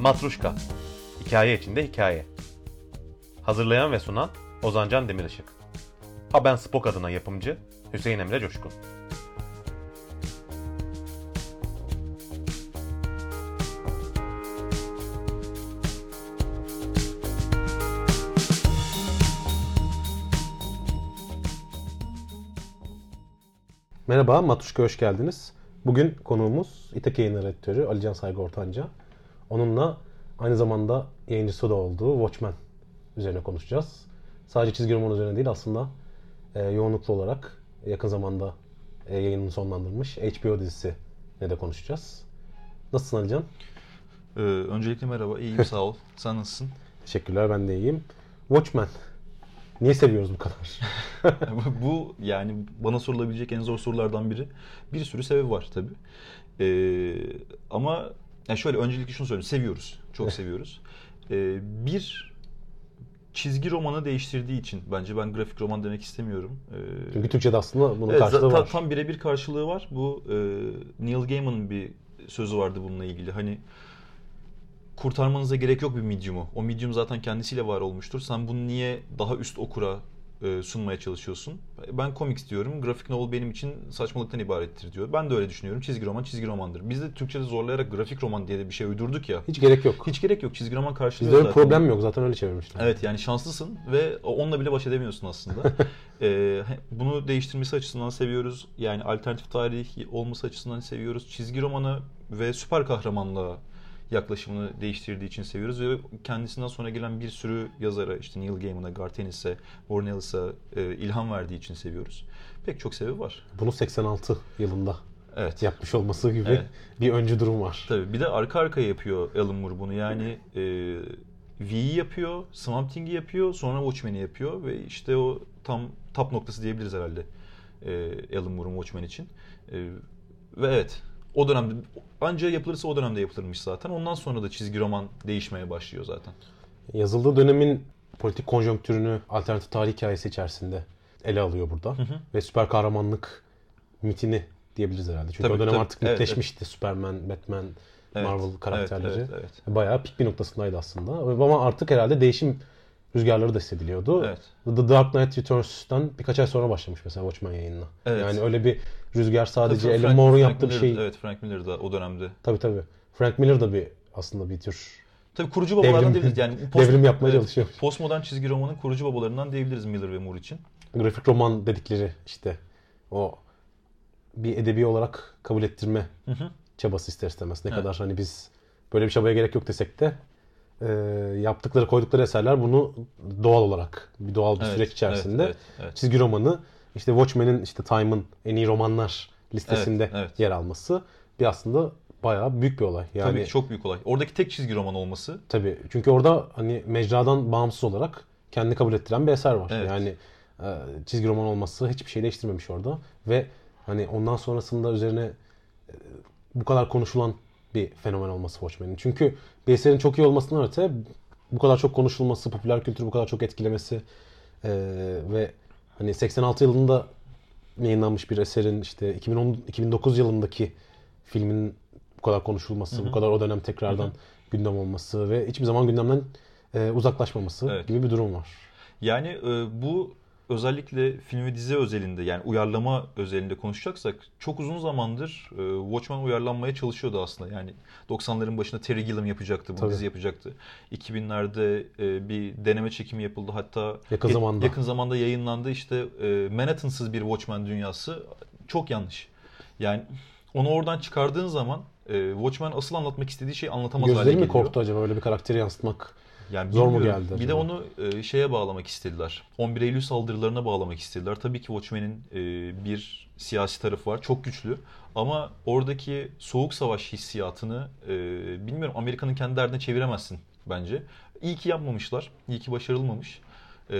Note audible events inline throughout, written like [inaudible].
Matruşka Hikaye içinde hikaye Hazırlayan ve sunan Ozancan Demirişık Ha ben Spok adına yapımcı Hüseyin Emre Coşkun Merhaba, Matuşka hoş geldiniz. Bugün konuğumuz İtek Yayın Redaktörü Alican Saygı Ortanca. Onunla aynı zamanda yayıncısı da olduğu Watchmen üzerine konuşacağız. Sadece çizgi roman üzerine değil aslında e, yoğunluklu olarak yakın zamanda e, yayınını sonlandırmış HBO dizisi ne de konuşacağız. Nasılsın Alican? Ee, öncelikle merhaba, iyiyim sağ ol. [laughs] Sen nasılsın? Teşekkürler, ben de iyiyim. Watchmen. Niye seviyoruz bu kadar? [laughs] bu, yani bana sorulabilecek en zor sorulardan biri. Bir sürü sebebi var tabii. Ee, ama yani şöyle öncelikle şunu söyleyeyim. Seviyoruz. Çok seviyoruz. Ee, bir çizgi romanı değiştirdiği için bence ben grafik roman demek istemiyorum. Ee, Çünkü Türkçe'de aslında bunun evet, karşılığı var. Tam birebir karşılığı var. Bu e, Neil Gaiman'ın bir sözü vardı bununla ilgili. Hani kurtarmanıza gerek yok bir medium'u. O medium zaten kendisiyle var olmuştur. Sen bunu niye daha üst okura e, sunmaya çalışıyorsun? Ben komik diyorum. Grafik novel benim için saçmalıktan ibarettir diyor. Ben de öyle düşünüyorum. Çizgi roman çizgi romandır. Biz de Türkçe'de zorlayarak grafik roman diye de bir şey uydurduk ya. Hiç gerek yok. Hiç gerek yok. Çizgi roman karşılığı Bizde öyle zaten. problem yok zaten öyle çevirmişler. Evet yani şanslısın ve onunla bile baş edemiyorsun aslında. [laughs] Ee, bunu değiştirmesi açısından seviyoruz. Yani alternatif tarih olması açısından seviyoruz. Çizgi romanı ve süper kahramanlığa yaklaşımını değiştirdiği için seviyoruz ve kendisinden sonra gelen bir sürü yazara işte Neil Gaiman'a, Garth Ennis'e, Warren Ellis'e e, ilham verdiği için seviyoruz. Pek çok sebebi var. Bunu 86 yılında Evet. yapmış olması gibi Evet. bir öncü durum var. Tabii bir de arka arkaya yapıyor Alan Moore bunu. Yani e, V'yi yapıyor, Swamp Thing'i yapıyor, sonra Watchmen'i yapıyor ve işte o tam tap noktası diyebiliriz herhalde e, Alan Moore'un Watchmen için. E, ve evet o dönemde anca yapılırsa o dönemde yapılırmış zaten. Ondan sonra da çizgi roman değişmeye başlıyor zaten. Yazıldığı dönemin politik konjonktürünü alternatif tarih hikayesi içerisinde ele alıyor burada. Ve süper kahramanlık mitini diyebiliriz herhalde. Çünkü Tabii, o dönem tabii. artık Evet, mitleşmişti. Superman, Batman, Evet, Marvel karakterleri. evet, evet, Bayağı pik bir noktasındaydı aslında. Ama artık herhalde değişim rüzgarları da hissediliyordu. Evet. The Dark Knight Returns'tan birkaç ay sonra başlamış mesela Watchmen yayınına. Evet. Yani öyle bir rüzgar sadece Tabii Alan Moore'un yaptığı bir Miller- şey. Evet Frank Miller da o dönemde. Tabii tabii. Frank Miller da bir aslında bir tür Tabii kurucu babalardan Devrim- diyebiliriz. Yani [laughs] devrim yapmaya çalışıyor. Postmodern çizgi romanın kurucu babalarından diyebiliriz Miller ve Moore için. grafik roman dedikleri işte o bir edebi olarak kabul ettirme Hı hı. çabası ister istemez. Ne Evet. kadar hani biz böyle bir çabaya gerek yok desek de e, yaptıkları koydukları eserler bunu doğal olarak bir doğal bir Evet, süreç içerisinde evet, evet, evet. çizgi romanı işte Watchmen'in işte Time'ın en iyi romanlar listesinde Evet, evet. yer alması bir aslında bayağı büyük bir olay. Yani Tabii çok büyük olay. Oradaki tek çizgi roman olması Tabii. Çünkü orada hani mecradan bağımsız olarak kendini kabul ettiren bir eser var. Evet. Yani e, çizgi roman olması hiçbir şey değiştirmemiş orada ve hani ondan sonrasında üzerine e, bu kadar konuşulan bir fenomen olması Watchmen'in. Çünkü bir eserin çok iyi olmasından öte bu kadar çok konuşulması, popüler kültürü bu kadar çok etkilemesi e, ve hani 86 yılında yayınlanmış bir eserin işte 2010 2009 yılındaki filmin bu kadar konuşulması, bu kadar o dönem tekrardan gündem olması ve hiçbir zaman gündemden e, uzaklaşmaması Evet. gibi bir durum var. Yani e, bu özellikle film ve dizi özelinde yani uyarlama özelinde konuşacaksak çok uzun zamandır e, Watchmen uyarlanmaya çalışıyordu aslında. Yani 90'ların başında Terry Gilliam yapacaktı, bu Tabii. dizi yapacaktı. 2000'lerde e, bir deneme çekimi yapıldı. Hatta Yakın ge- zamanda. yakın zamanda yayınlandı. İşte e, Manhattan'sız bir Watchmen dünyası çok yanlış. Yani onu oradan çıkardığın zaman e, Watchmen asıl anlatmak istediği şeyi anlatamaz hale Gözleri mi geliyor. korktu acaba öyle bir karakteri yansıtmak? Yani Zor mu geldi Bir de onu e, şeye bağlamak istediler. 11 Eylül saldırılarına bağlamak istediler. Tabii ki Watchmen'in e, bir siyasi tarafı var. Çok güçlü. Ama oradaki soğuk savaş hissiyatını e, bilmiyorum Amerika'nın kendi derdine çeviremezsin bence. İyi ki yapmamışlar. İyi ki başarılmamış. E,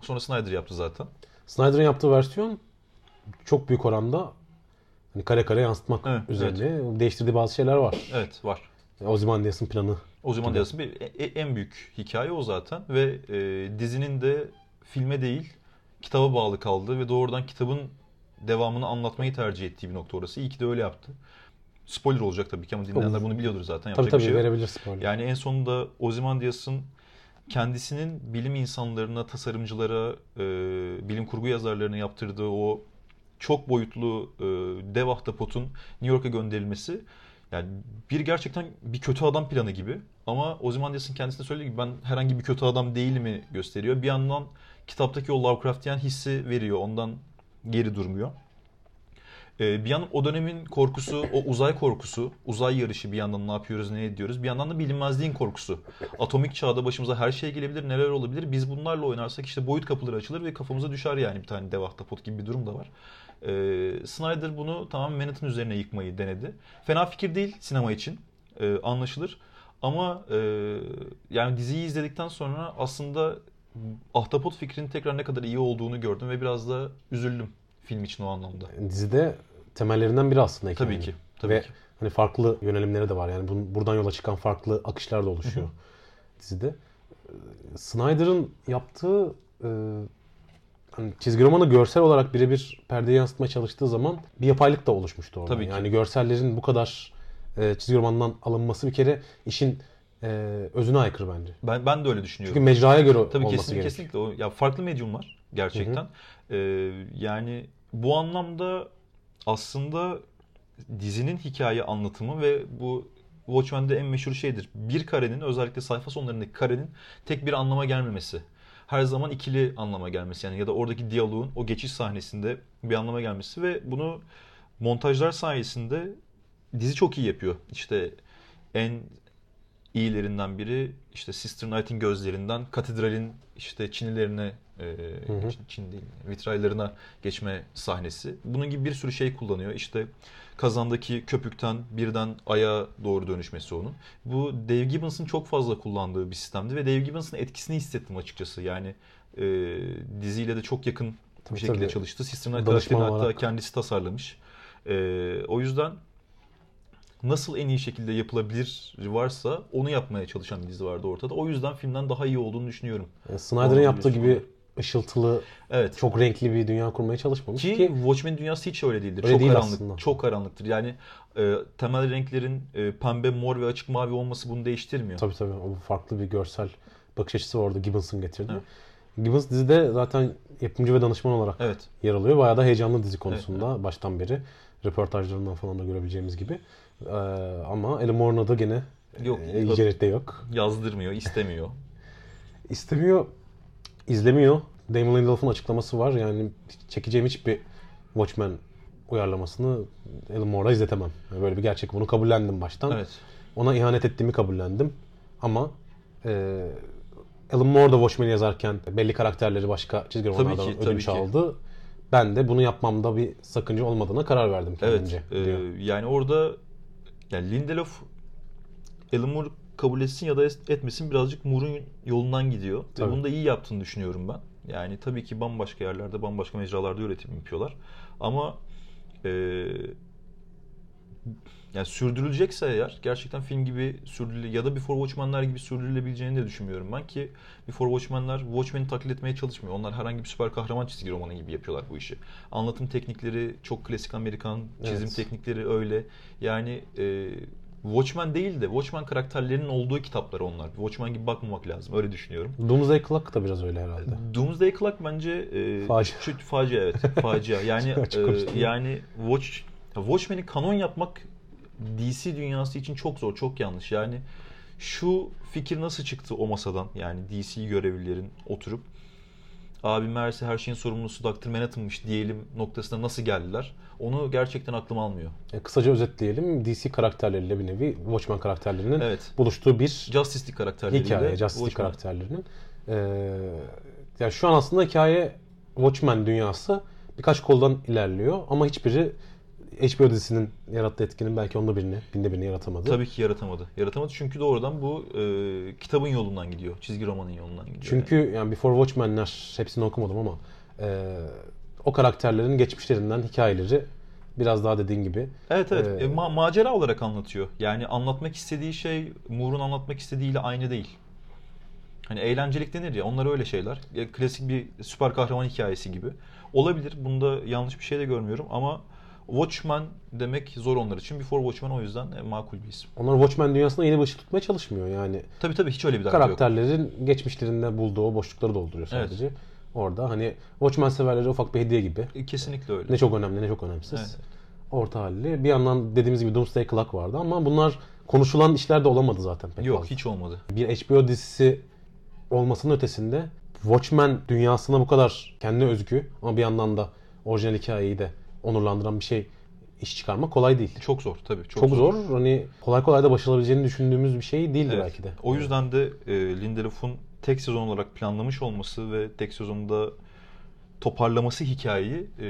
sonra Snyder yaptı zaten. Snyder'ın yaptığı versiyon çok büyük oranda hani kare kare yansıtmak Evet, üzerine değiştirdiği bazı şeyler var. Evet var. Ozymandias'ın planı. O zaman diyorsun bir e- en büyük hikaye o zaten ve e, dizinin de filme değil kitaba bağlı kaldı ve doğrudan kitabın devamını anlatmayı tercih ettiği bir nokta orası. İyi ki de öyle yaptı. spoiler olacak tabii ki ama dinleyenler bunu biliyordur zaten. Tabii Yapacak tabii bir şey yok. verebilir spoiler. Yani en sonunda Ozymandias'ın kendisinin bilim insanlarına, tasarımcılara, e, bilim kurgu yazarlarına yaptırdığı o çok boyutlu e, dev ahtapotun New York'a gönderilmesi yani bir gerçekten bir kötü adam planı gibi ama Ozymandias'ın kendisine söylediği gibi ben herhangi bir kötü adam değilimi gösteriyor. Bir yandan kitaptaki o Lovecraftian hissi veriyor. Ondan geri durmuyor. Ee, bir yandan o dönemin korkusu, o uzay korkusu, uzay yarışı bir yandan ne yapıyoruz, ne ediyoruz. Bir yandan da bilinmezliğin korkusu. Atomik çağda başımıza her şey gelebilir, neler olabilir. Biz bunlarla oynarsak işte boyut kapıları açılır ve kafamıza düşer yani bir tane dev ahtapot gibi bir durum da var. Ee, Snyder bunu tamamen Manhattan üzerine yıkmayı denedi. Fena fikir değil sinema için, ee, anlaşılır. Ama e, yani diziyi izledikten sonra aslında ahtapot fikrinin tekrar ne kadar iyi olduğunu gördüm ve biraz da üzüldüm film için o anlamda. Dizide temellerinden biri aslında Tabii hikayenin. ki. Tabii Ve ki. hani farklı yönelimleri de var. Yani bun- buradan yola çıkan farklı akışlar da oluşuyor dizide. Ee, Snyder'ın yaptığı e, hani çizgi romanı görsel olarak birebir perdeye yansıtmaya çalıştığı zaman bir yapaylık da oluşmuştu orada. Tabii ki. Yani görsellerin bu kadar e, çizgi romandan alınması bir kere işin e, özüne aykırı bence. Ben ben de öyle düşünüyorum. Çünkü mecraya göre Tabii olması kesinlikle gerekiyor. kesinlikle o ya farklı medyumlar gerçekten. Ee, yani bu anlamda aslında dizinin hikaye anlatımı ve bu Watchmen'de en meşhur şeydir. Bir karenin özellikle sayfa sonlarındaki karenin tek bir anlama gelmemesi. Her zaman ikili anlama gelmesi yani ya da oradaki diyaloğun o geçiş sahnesinde bir anlama gelmesi ve bunu montajlar sayesinde dizi çok iyi yapıyor. İşte en iyilerinden biri işte Sister Night'in gözlerinden katedralin işte çinilerine e, hı. Çin, Çin değil vitraylarına geçme sahnesi. Bunun gibi bir sürü şey kullanıyor. İşte kazandaki köpükten birden aya doğru dönüşmesi onun. Bu Dave Gibbons'ın çok fazla kullandığı bir sistemdi ve Dave Gibbons'ın etkisini hissettim açıkçası. Yani e, diziyle de çok yakın Tabii, bir şekilde tabii. çalıştı. Danışman karakterini hatta kendisi tasarlamış. E, o yüzden nasıl en iyi şekilde yapılabilir varsa onu yapmaya çalışan bir dizi vardı ortada. O yüzden filmden daha iyi olduğunu düşünüyorum. Yani Snyder'ın Doğru yaptığı gibi ışıltılı, Evet. çok renkli bir dünya kurmaya çalışmamış Ki, ki, Watchmen dünyası hiç öyle değildir. Öyle çok değil karanlık, aslında. çok karanlıktır. Yani e, temel renklerin e, pembe, mor ve açık mavi olması bunu değiştirmiyor. tabii tabii o farklı bir görsel bakış açısı orada Gibbons'ın getirdi. Evet. Gibbons dizide zaten yapımcı ve danışman olarak Evet. yer alıyor. Bayağı da heyecanlı dizi konusunda baştan beri. Röportajlarından falan da görebileceğimiz gibi. Ee, ama Alan Moore'un adı gene Yok, e, yok. Yazdırmıyor, istemiyor. [laughs] İstemiyor, izlemiyor. Damon Lindelof'un açıklaması var. Yani çekeceğim hiçbir Watchmen uyarlamasını Alan Moore'a izletemem. Yani böyle bir gerçek. Bunu kabullendim baştan. Evet. Ona ihanet ettiğimi kabullendim. Ama e, Alan Moore da Watchmen'i yazarken belli karakterleri başka çizgi romanlardan ödünç aldı. Ben de bunu yapmamda bir sakınca olmadığına karar verdim kendimce Evet. e, diyor. yani orada yani Lindelof Alan Moore kabul etsin ya da es- etmesin birazcık Moore'un yolundan gidiyor. Tabii. Ve bunu da iyi yaptığını düşünüyorum ben. Yani tabii ki bambaşka yerlerde, bambaşka mecralarda üretim yapıyorlar. Ama e, yani sürdürülecekse eğer gerçekten film gibi sürdürüle ya da Before Watchmen'ler gibi sürdürülebileceğini de düşünmüyorum ben ki Before Watchmen'ler Watchmen'i taklit etmeye çalışmıyor. Onlar herhangi bir süper kahraman çizgi romanı gibi yapıyorlar bu işi. Anlatım teknikleri çok klasik Amerikan, çizim Evet. teknikleri öyle. Yani e, Watchmen değil de Watchmen karakterlerinin olduğu kitaplar onlar. Watchmen gibi bakmamak lazım. Öyle düşünüyorum. Doomsday Clock da biraz öyle herhalde. Doomsday Clock bence e, Facia. şu- facia evet. [laughs] Facia. Yani e, yani Watch Watchmen'i kanon yapmak DC dünyası için çok zor, çok yanlış. Yani şu fikir nasıl çıktı o masadan? Yani DC görevlilerin oturup abi meğerse her şeyin sorumlusu Dr. Manhattan'mış diyelim noktasına nasıl geldiler? Onu gerçekten aklım almıyor. E, kısaca özetleyelim. DC karakterleriyle bir nevi Watchmen karakterlerinin Evet. buluştuğu bir Justice League karakterleriyle hikaye. Justice League karakterlerinin. Ee, yani şu an aslında hikaye Watchmen dünyası birkaç koldan ilerliyor ama hiçbiri HBO dizisinin yarattığı etkinin belki onda birini, binde birini yaratamadı. Tabii ki yaratamadı. Yaratamadı çünkü doğrudan bu e, kitabın yolundan gidiyor. Çizgi romanın yolundan gidiyor. Çünkü yani Before Watchmen'ler hepsini okumadım ama e, o karakterlerin geçmişlerinden hikayeleri biraz daha dediğin gibi Evet evet. Ee, E, ma- macera olarak anlatıyor. Yani anlatmak istediği şey Moore'un anlatmak istediğiyle aynı değil. Hani eğlencelik denir ya onlar öyle şeyler. E, klasik bir süper kahraman hikayesi gibi. Olabilir. Bunda yanlış bir şey de görmüyorum ama Watchmen demek zor onlar için. Before Watchmen o yüzden e, makul bir isim. Onlar Watchmen dünyasında yeni ışık tutmaya çalışmıyor yani. Tabii tabii hiç öyle bir derdi yok. Karakterlerin geçmişlerinde bulduğu o boşlukları dolduruyor Evet. sadece. Orada hani Watchmen severlere ufak bir hediye gibi. E, Kesinlikle öyle. Ne çok önemli ne çok önemsiz. Evet. Orta halli. Bir yandan dediğimiz gibi Doomsday Clock vardı ama bunlar konuşulan işler de olamadı zaten pek Yok fazla. hiç olmadı. Bir HBO dizisi olmasının ötesinde Watchmen dünyasına bu kadar kendine özgü ama bir yandan da orijinal hikayeyi de onurlandıran bir şey iş çıkarmak kolay değil. Çok zor tabii. Çok, Çok, zor. Hani kolay kolay da başarabileceğini düşündüğümüz bir şey değildi Evet. belki de. O yüzden de e, Lindelof'un tek sezon olarak planlamış olması ve tek sezonda toparlaması hikayeyi e,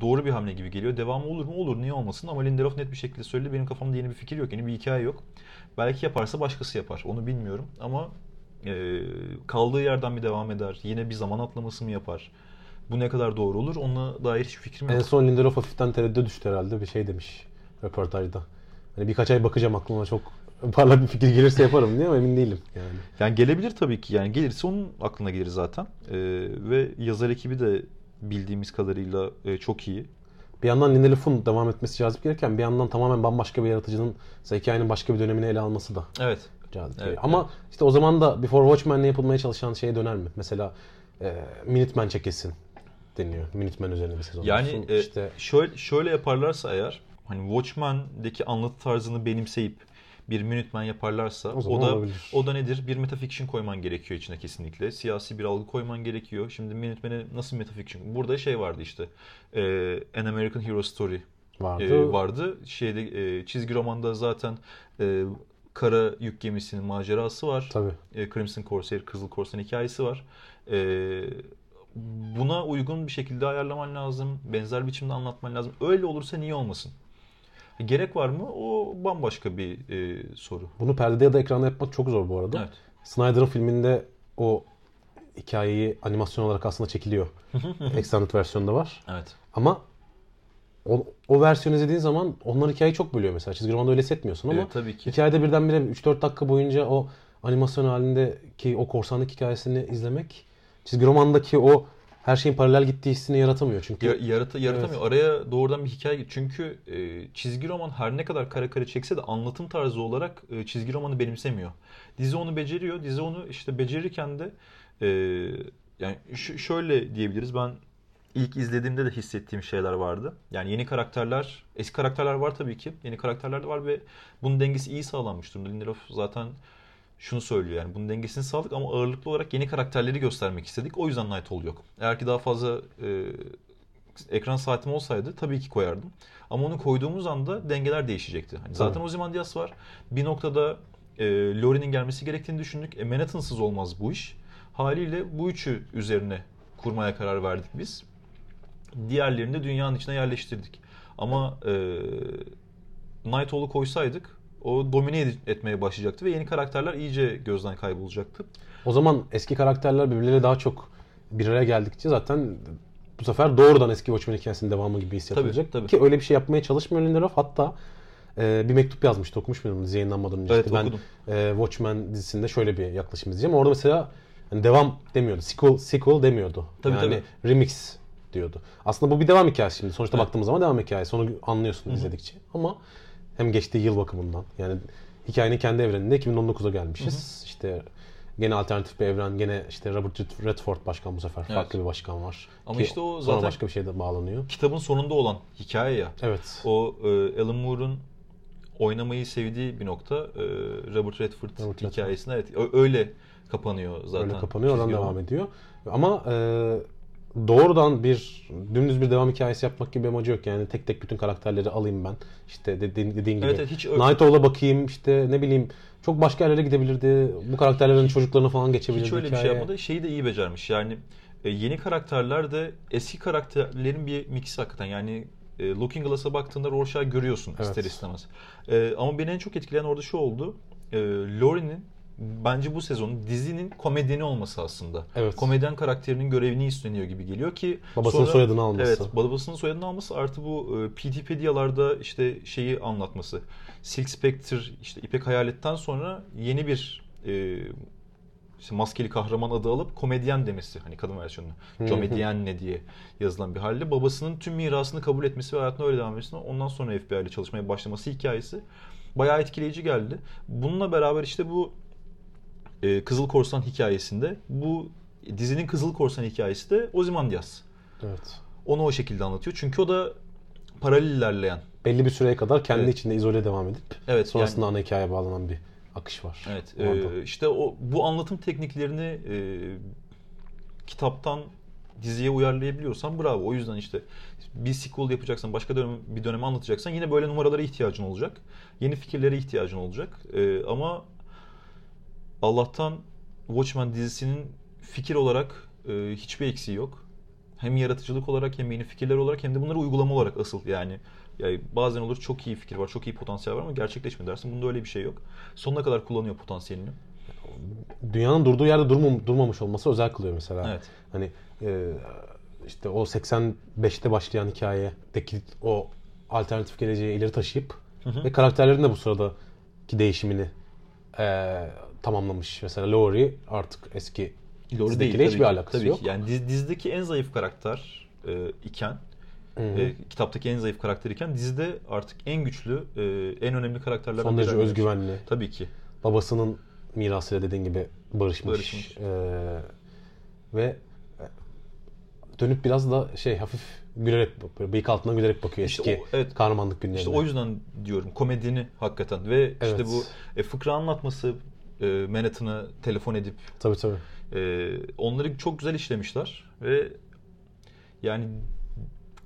doğru bir hamle gibi geliyor. Devamı olur mu? Olur. Niye olmasın? Ama Lindelof net bir şekilde söyledi. Benim kafamda yeni bir fikir yok. Yeni bir hikaye yok. Belki yaparsa başkası yapar. Onu bilmiyorum. Ama e, kaldığı yerden mi devam eder? Yine bir zaman atlaması mı yapar? Bu ne kadar doğru olur? Onunla dair hiçbir fikrim yok. En son Lindelof hafiften tereddüte düştü herhalde. Bir şey demiş röportajda. Hani birkaç ay bakacağım aklıma çok parlak bir fikir gelirse yaparım diye ama emin değilim yani. Yani gelebilir tabii ki. Yani gelirse onun aklına gelir zaten. Ee, ve yazar ekibi de bildiğimiz kadarıyla e, çok iyi. Bir yandan Lindelof'un devam etmesi cazip gelirken bir yandan tamamen bambaşka bir yaratıcının hikayenin başka bir dönemini ele alması da Evet. cazip. Evet, Ama evet. işte o zaman da Before Watchmen'le yapılmaya çalışan şeye döner mi? Mesela e, Minutemen çekesin deniyor. Minutemen üzerine bir sezon. Yani e, işte şöyle şöyle yaparlarsa eğer hani Watchmen'deki anlatı tarzını benimseyip bir Minutemen yaparlarsa O o, da olabilir. o da nedir? Bir metafiction koyman gerekiyor içine kesinlikle. Siyasi bir algı koyman gerekiyor. Şimdi Minutemen'e nasıl metafiction? Burada şey vardı işte. e, An American Hero Story vardı. e, vardı. Şeyde e, çizgi romanda zaten e, kara yük gemisinin macerası var. Tabii. E, Crimson Corsair, Kızıl Korsan hikayesi var. E, buna uygun bir şekilde ayarlaman lazım. Benzer biçimde anlatman lazım. Öyle olursa niye olmasın? Gerek var mı? O bambaşka bir e, soru. Bunu perdede ya da ekranda yapmak çok zor bu arada. Evet. Snyder'ın filminde o hikayeyi animasyon olarak aslında çekiliyor. [laughs] Extended versiyonda var. Evet. Ama o, o versiyonu izlediğin zaman onlar hikayeyi çok bölüyor mesela. Çizgi romanda öyle hissetmiyorsun ama Evet, tabii ki. hikayede birdenbire 3-4 dakika boyunca o animasyon halindeki o korsanlık hikayesini izlemek çizgi romandaki o her şeyin paralel gittiği hissini yaratamıyor. Çünkü Ya, yarata, yaratamıyor. Araya doğrudan bir hikaye çünkü e, çizgi roman her ne kadar kara kara çekse de anlatım tarzı olarak e, çizgi romanı benimsemiyor. Dizi onu beceriyor. Dizi onu işte becerirken de e, yani ş- şöyle diyebiliriz. Ben ilk izlediğimde de hissettiğim şeyler vardı. Yani yeni karakterler, eski karakterler var tabii ki. Yeni karakterler de var ve bunun dengesi iyi sağlanmış durumda. Lindelof zaten şunu söylüyor yani bunun dengesini sağladık ama ağırlıklı olarak yeni karakterleri göstermek istedik. O yüzden Nightfall yok. Eğer ki daha fazla e, ekran saatim olsaydı tabii ki koyardım. Ama onu koyduğumuz anda dengeler değişecekti. Hani zaten Tabii. Ozymandias var. Bir noktada e, Laurie'nin gelmesi gerektiğini düşündük. E, Manhattan'sız olmaz bu iş. Haliyle bu üçü üzerine kurmaya karar verdik biz. Diğerlerini de dünyanın içine yerleştirdik. Ama e, Nightfall'u koysaydık o domine etmeye başlayacaktı ve yeni karakterler iyice gözden kaybolacaktı. o zaman eski karakterler birbirleriyle daha çok bir araya geldikçe zaten bu sefer doğrudan eski Watchmen hikayesinin devamı gibi hissiyat Tabii, tabii. Ki öyle bir şey yapmaya çalışmıyor Lindelof. Hatta e, bir mektup yazmıştı. Okumuş muydun dizi yayınlanmadan önce? Evet, İşte ben okudum. e, Watchmen dizisinde şöyle bir yaklaşım izleyeceğim. Orada mesela hani devam demiyordu. Sequel, sequel demiyordu. Tabii, yani remix diyordu. Aslında bu bir devam hikayesi şimdi. Sonuçta Evet. baktığımız zaman devam hikayesi. Onu anlıyorsun izledikçe. Ama hem geçtiği yıl bakımından. Yani hikayenin kendi evreninde 2019'a gelmişiz. İşte gene alternatif bir evren. Gene işte Robert Redford başkan bu sefer. Farklı bir başkan var. Ama Ki işte o zaten- başka bir şey de bağlanıyor. Kitabın sonunda olan hikaye ya. Evet. O e, Alan Moore'un oynamayı sevdiği bir nokta e, Robert Redford Robert Redford. hikayesinde evet öyle kapanıyor zaten. Öyle kapanıyor, oradan devam ediyor. Ama e, doğrudan bir dümdüz bir devam hikayesi yapmak gibi bir amacı yok. Yani tek tek bütün karakterleri alayım ben. İşte dediğin, dediğin gibi. Evet, evet, hiç Nightowl'a bakayım işte ne bileyim çok başka yerlere gidebilirdi. Bu karakterlerin çocuklarına falan geçebilirdi Hiç öyle bir şey hikaye. yapmadı. Şeyi de iyi becermiş. Yani e, yeni karakterler de eski karakterlerin bir mixi hakikaten. Yani e, Looking Glass'a baktığında Rorschach'ı görüyorsun Evet. ister istemez. E, ama beni en çok etkileyen orada şu oldu. Laurie'nin bence bu sezonun dizinin komedyeni olması aslında. Evet. Komedyen karakterinin görevini üstleniyor gibi geliyor ki Babasının soyadını alması. Evet, babasının soyadını alması artı bu e, PTPedia'larda işte şeyi anlatması. Silk Spectre işte İpek Hayalet'ten sonra yeni bir e, işte maskeli kahraman adı alıp komedyen demesi hani kadın versiyonunu. Komedyen ne diye yazılan bir halde babasının tüm mirasını kabul etmesi ve hayatına öyle devam etmesi ondan sonra FBI ile çalışmaya başlaması hikayesi bayağı etkileyici geldi. Bununla beraber işte bu e, Kızıl Korsan hikayesinde bu dizinin Kızıl Korsan hikayesi de Ozymandias. Evet. Onu o şekilde anlatıyor. Çünkü o da paralel ilerleyen. Belli bir süreye kadar kendi Evet. içinde izole devam edip Evet, sonrasında ana hikayeye bağlanan bir akış var. Evet. Anda. e, işte o bu anlatım tekniklerini e, kitaptan diziye uyarlayabiliyorsan bravo. O yüzden işte bir sequel yapacaksan, başka dönem, bir dönemi anlatacaksan yine böyle numaralara ihtiyacın olacak. Yeni fikirlere ihtiyacın olacak. E, ama Allah'tan Watchmen dizisinin fikir olarak e, hiçbir eksiği yok. Hem yaratıcılık olarak hem yeni fikirler olarak hem de bunları uygulama olarak asıl yani yani bazen olur çok iyi fikir var, çok iyi potansiyel var ama gerçekleşmiyor dersin. Bunda öyle bir şey yok. Sonuna kadar kullanıyor potansiyelini. Dünyanın durduğu yerde durmam, durmamış olması özel kılıyor mesela. Evet. Hani e, işte o 85'te başlayan hikayedeki o alternatif geleceği ileri taşıyıp ve karakterlerin de bu sıradaki değişimini e, tamamlamış. Mesela Laurie artık eski dizidekiyle değil. hiçbir ki. alakası tabii yok. Ki. Yani diz- dizideki en zayıf karakter e, iken, e, kitaptaki en zayıf karakter iken dizide artık en güçlü, e, en önemli karakterlerden Son derece özgüvenli. Tabii ki. Babasının mirasıyla dediğin gibi barışmış. Barışmış. E, ve dönüp biraz da şey hafif gülerek bakıyor. Bıyık altından gülerek bakıyor İşte eski o- evet. kahramanlık günlerine. İşte o yüzden diyorum komedini hakikaten ve işte Evet. bu e, fıkra anlatması, e, Manhattan'a telefon edip Tabii tabii. e, onları çok güzel işlemişler ve yani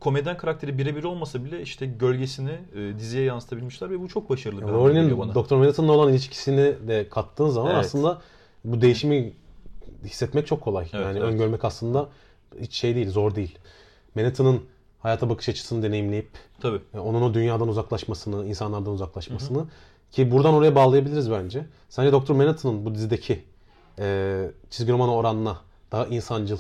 komedyen karakteri birebir olmasa bile işte gölgesini e, diziye yansıtabilmişler ve bu çok başarılı geliyor Rory'nin. Dr. Manhattan'la olan ilişkisini de kattığın zaman Evet. aslında bu değişimi hissetmek çok kolay. Evet, yani evet. öngörmek aslında hiç şey değil, zor değil. Manhattan'ın hayata bakış açısını deneyimleyip Tabii. e, onun o dünyadan uzaklaşmasını, insanlardan uzaklaşmasını ki buradan oraya bağlayabiliriz bence. Sence Dr. Manhattan'ın bu dizideki e, çizgi romana oranla daha insancıl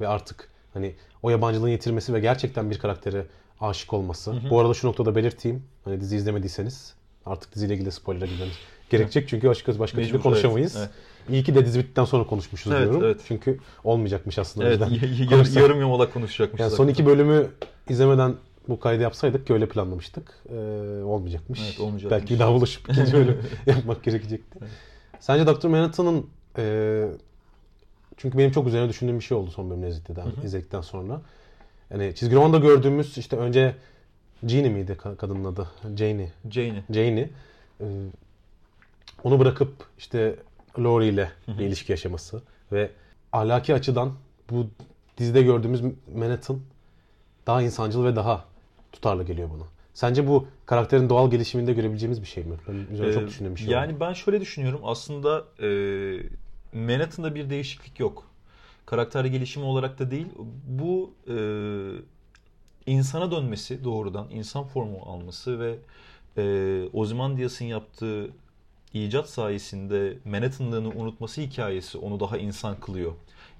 ve artık hani o yabancılığın yitirmesi ve gerçekten bir karaktere aşık olması. Bu arada şu noktada belirteyim. Hani dizi izlemediyseniz artık diziyle ilgili spoiler'a girmemiz gerekecek. Çünkü başka başka türlü Mecbur, konuşamayız. evet, İyi ki de dizi bittikten sonra konuşmuşuz Evet, diyorum. evet. Çünkü olmayacakmış aslında. Evet, konuşsak. yarım yamalak konuşacakmışız. Yani son iki bölümü izlemeden bu kaydı yapsaydık ki öyle planlamıştık. Ee, olmayacakmış. Evet, olmayacakmış. Belki bir daha buluşup ikinci bölüm [laughs] yapmak gerekecekti. Sence Dr. Manhattan'ın e, çünkü benim çok üzerine düşündüğüm bir şey oldu son bölümü izledikten, izledikten sonra. Yani çizgi romanda gördüğümüz işte önce Jeannie miydi ka- kadının adı? Janie. Jane'i. Jane'i e, onu bırakıp işte Laurie ile bir ilişki yaşaması ve ahlaki açıdan bu dizide gördüğümüz Manhattan daha insancıl ve daha tutarlı geliyor bana. Sence bu karakterin doğal gelişiminde görebileceğimiz bir şey mi? Ben üzerine Ee, çok düşündüğüm bir şey. Yani oldu. ben şöyle düşünüyorum. Aslında e, Manhattan'da bir değişiklik yok. Karakter gelişimi olarak da değil. Bu e, insana dönmesi doğrudan, insan formu alması ve e, Ozymandias'ın yaptığı icat sayesinde Manhattan'lığını unutması hikayesi onu daha insan kılıyor.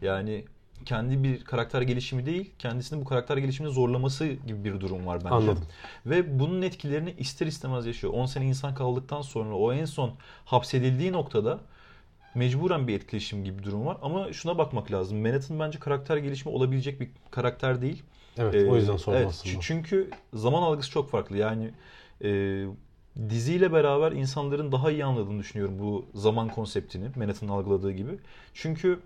Yani kendi bir karakter gelişimi değil, kendisini bu karakter gelişimini zorlaması gibi bir durum var bence. Anladım. Ve bunun etkilerini ister istemez yaşıyor. 10 sene insan kaldıktan sonra o en son hapsedildiği noktada mecburen bir etkileşim gibi bir durum var. Ama şuna bakmak lazım. Manhattan bence karakter gelişimi olabilecek bir karakter değil. Evet, Ee, o yüzden sordum evet, Çünkü zaman algısı çok farklı. Yani e, diziyle beraber insanların daha iyi anladığını düşünüyorum bu zaman konseptini Manhattan'ın algıladığı gibi. Çünkü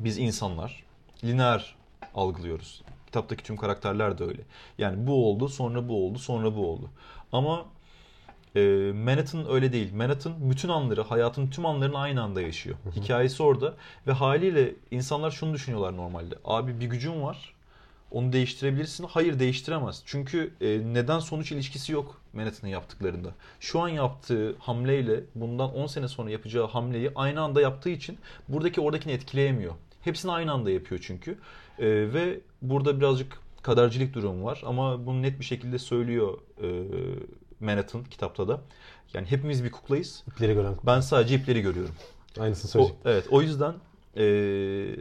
biz insanlar lineer algılıyoruz. Kitaptaki tüm karakterler de öyle. Yani bu oldu, sonra bu oldu, sonra bu oldu. Ama e, Manhattan öyle değil. Manhattan bütün anları, hayatın tüm anlarını aynı anda yaşıyor. Hikayesi orada ve haliyle insanlar şunu düşünüyorlar normalde. Abi bir gücün var. Onu değiştirebilirsin. Hayır değiştiremez. Çünkü e, neden sonuç ilişkisi yok Manhattan'ın yaptıklarında. Şu an yaptığı hamleyle bundan 10 sene sonra yapacağı hamleyi aynı anda yaptığı için buradaki oradakini etkileyemiyor. Hepsini aynı anda yapıyor çünkü. E, ve burada birazcık kadercilik durumu var ama bunu net bir şekilde söylüyor e, Manhattan kitapta da. Yani hepimiz bir kuklayız. İpleri gören Ben sadece ipleri görüyorum. aynısını O, söyleyecek. evet o yüzden e,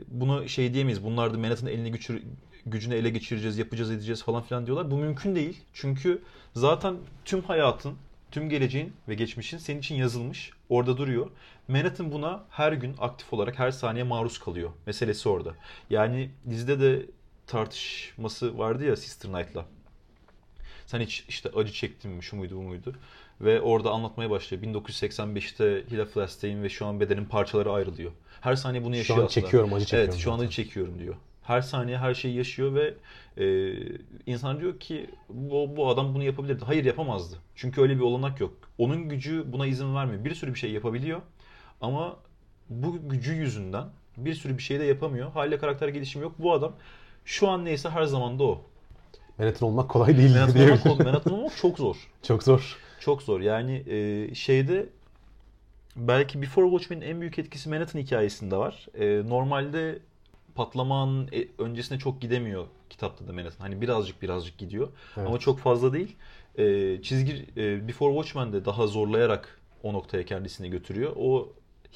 bunu şey diyemeyiz. Bunlar da Manhattan'ın eline güçür, gücünü ele geçireceğiz, yapacağız, edeceğiz falan filan diyorlar. Bu mümkün değil. Çünkü zaten tüm hayatın Tüm geleceğin ve geçmişin senin için yazılmış. Orada duruyor. Manhattan buna her gün aktif olarak her saniye maruz kalıyor. Meselesi orada. Yani dizide de tartışması vardı ya Sister Knight'la. Sen hiç işte acı çektin mi, şu muydu, bu muydu? Ve orada anlatmaya başlıyor. 1985'te Hilal Flastey'in ve şu an bedenin parçaları ayrılıyor. Her saniye bunu yaşıyor Şu an aslında. çekiyorum, acı çekiyorum. Evet, şu an zaten. acı çekiyorum diyor. Her saniye her şeyi yaşıyor ve e, insan diyor ki bu, bu adam bunu yapabilirdi. Hayır yapamazdı. Çünkü öyle bir olanak yok. Onun gücü buna izin vermiyor. Bir sürü bir şey yapabiliyor ama bu gücü yüzünden bir sürü bir şey de yapamıyor. Haliyle karakter gelişimi yok. Bu adam şu an neyse her zaman da o. Manhattan olmak kolay değil Manhattan olmak, Manhattan olmak çok zor. Çok zor. Çok zor. Yani e, şeyde belki Before Watchmen'in en büyük etkisi Manhattan hikayesinde var. E, normalde patlamanın e, öncesine çok gidemiyor kitapta da Manhattan. Hani birazcık birazcık gidiyor. Evet. Ama çok fazla değil. E, çizgi e, Before Watchmen'de daha zorlayarak o noktaya kendisini götürüyor. O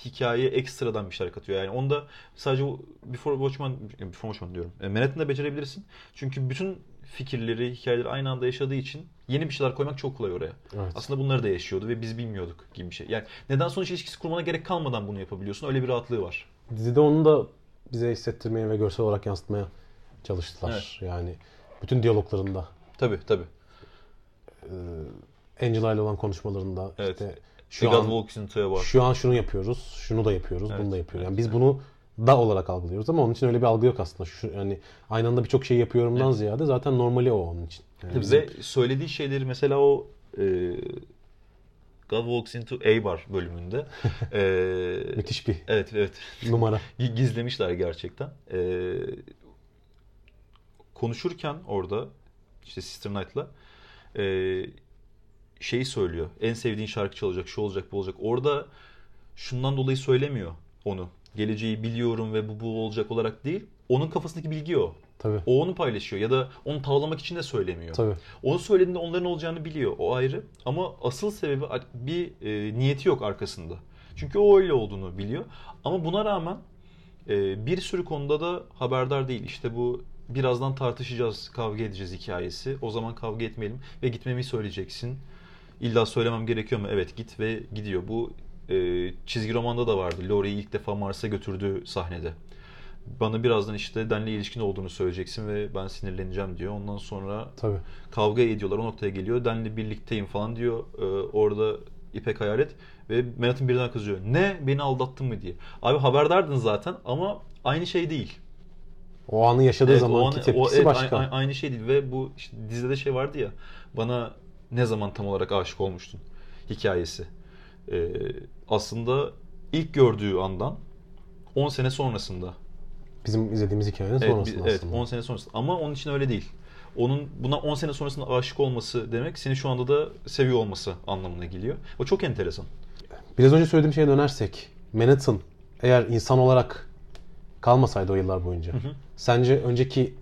hikayeye ekstradan bir şeyler katıyor. Yani onda sadece Before Watchmen, Before Watchmen diyorum. E, Manhattan'da becerebilirsin. Çünkü bütün fikirleri, hikayeleri aynı anda yaşadığı için yeni bir şeyler koymak çok kolay oraya. Evet. Aslında bunları da yaşıyordu ve biz bilmiyorduk gibi bir şey. Yani neden sonuç ilişkisi kurmana gerek kalmadan bunu yapabiliyorsun. Öyle bir rahatlığı var. Dizide onu da bize hissettirmeye ve görsel olarak yansıtmaya çalıştılar. Yani bütün diyaloglarında, Tabii tabii. Angela ile olan konuşmalarında Evet. işte Şu an var. şu an şunu yapıyoruz, şunu da yapıyoruz, Evet, bunu da yapıyoruz. Yani evet, biz evet. bunu da olarak algılıyoruz ama onun için öyle bir algı yok aslında. Şu yani aynı anda birçok şey yapıyorumdan Evet. ziyade zaten normali o onun için. Yani bizim- Ve söylediği şeyleri mesela o e, God Walks Into A Bar bölümünde [laughs] e, müthiş bir evet evet numara. gizlemişler gerçekten. E, konuşurken orada işte Sister Knight'la e, şeyi söylüyor. En sevdiğin şarkı çalacak, şu olacak, bu olacak. Orada şundan dolayı söylemiyor onu. Geleceği biliyorum ve bu bu olacak olarak değil. Onun kafasındaki bilgi o. Tabii. O onu paylaşıyor ya da onu tavlamak için de söylemiyor. Tabii. Onu söylediğinde onların olacağını biliyor. O ayrı. Ama asıl sebebi bir e, niyeti yok arkasında. Çünkü o öyle olduğunu biliyor. Ama buna rağmen e, bir sürü konuda da haberdar değil. İşte bu birazdan tartışacağız, kavga edeceğiz hikayesi. O zaman kavga etmeyelim ve gitmemi söyleyeceksin. İlla söylemem gerekiyor mu? Evet git ve gidiyor. Bu e, çizgi romanda da vardı. Laurie'yi ilk defa Mars'a götürdüğü sahnede. Bana birazdan işte Dan'le ilişkin olduğunu söyleyeceksin ve ben sinirleneceğim diyor. Ondan sonra Tabii. kavga ediyorlar. O noktaya geliyor. Dan'le birlikteyim falan diyor. Ee, orada İpek Hayalet ve Manhattan birden kızıyor. Ne? Beni aldattın mı diye. Abi haberdardın zaten ama aynı şey değil. O anı yaşadığı Evet, zamanki an- tepkisi o- evet, başka. a- a- aynı şey değil ve bu işte dizide şey vardı ya bana ne zaman tam olarak aşık olmuştun hikayesi. Ee, aslında ilk gördüğü andan 10 sene sonrasında Bizim izlediğimiz hikayenin Evet, sonrasında evet, aslında. 10 sene sonrasında. Ama onun için öyle değil. Onun buna 10 sene sonrasında aşık olması demek seni şu anda da seviyor olması anlamına geliyor. O çok enteresan. Biraz önce söylediğim şeye dönersek Manhattan eğer insan olarak kalmasaydı o yıllar boyunca sence önceki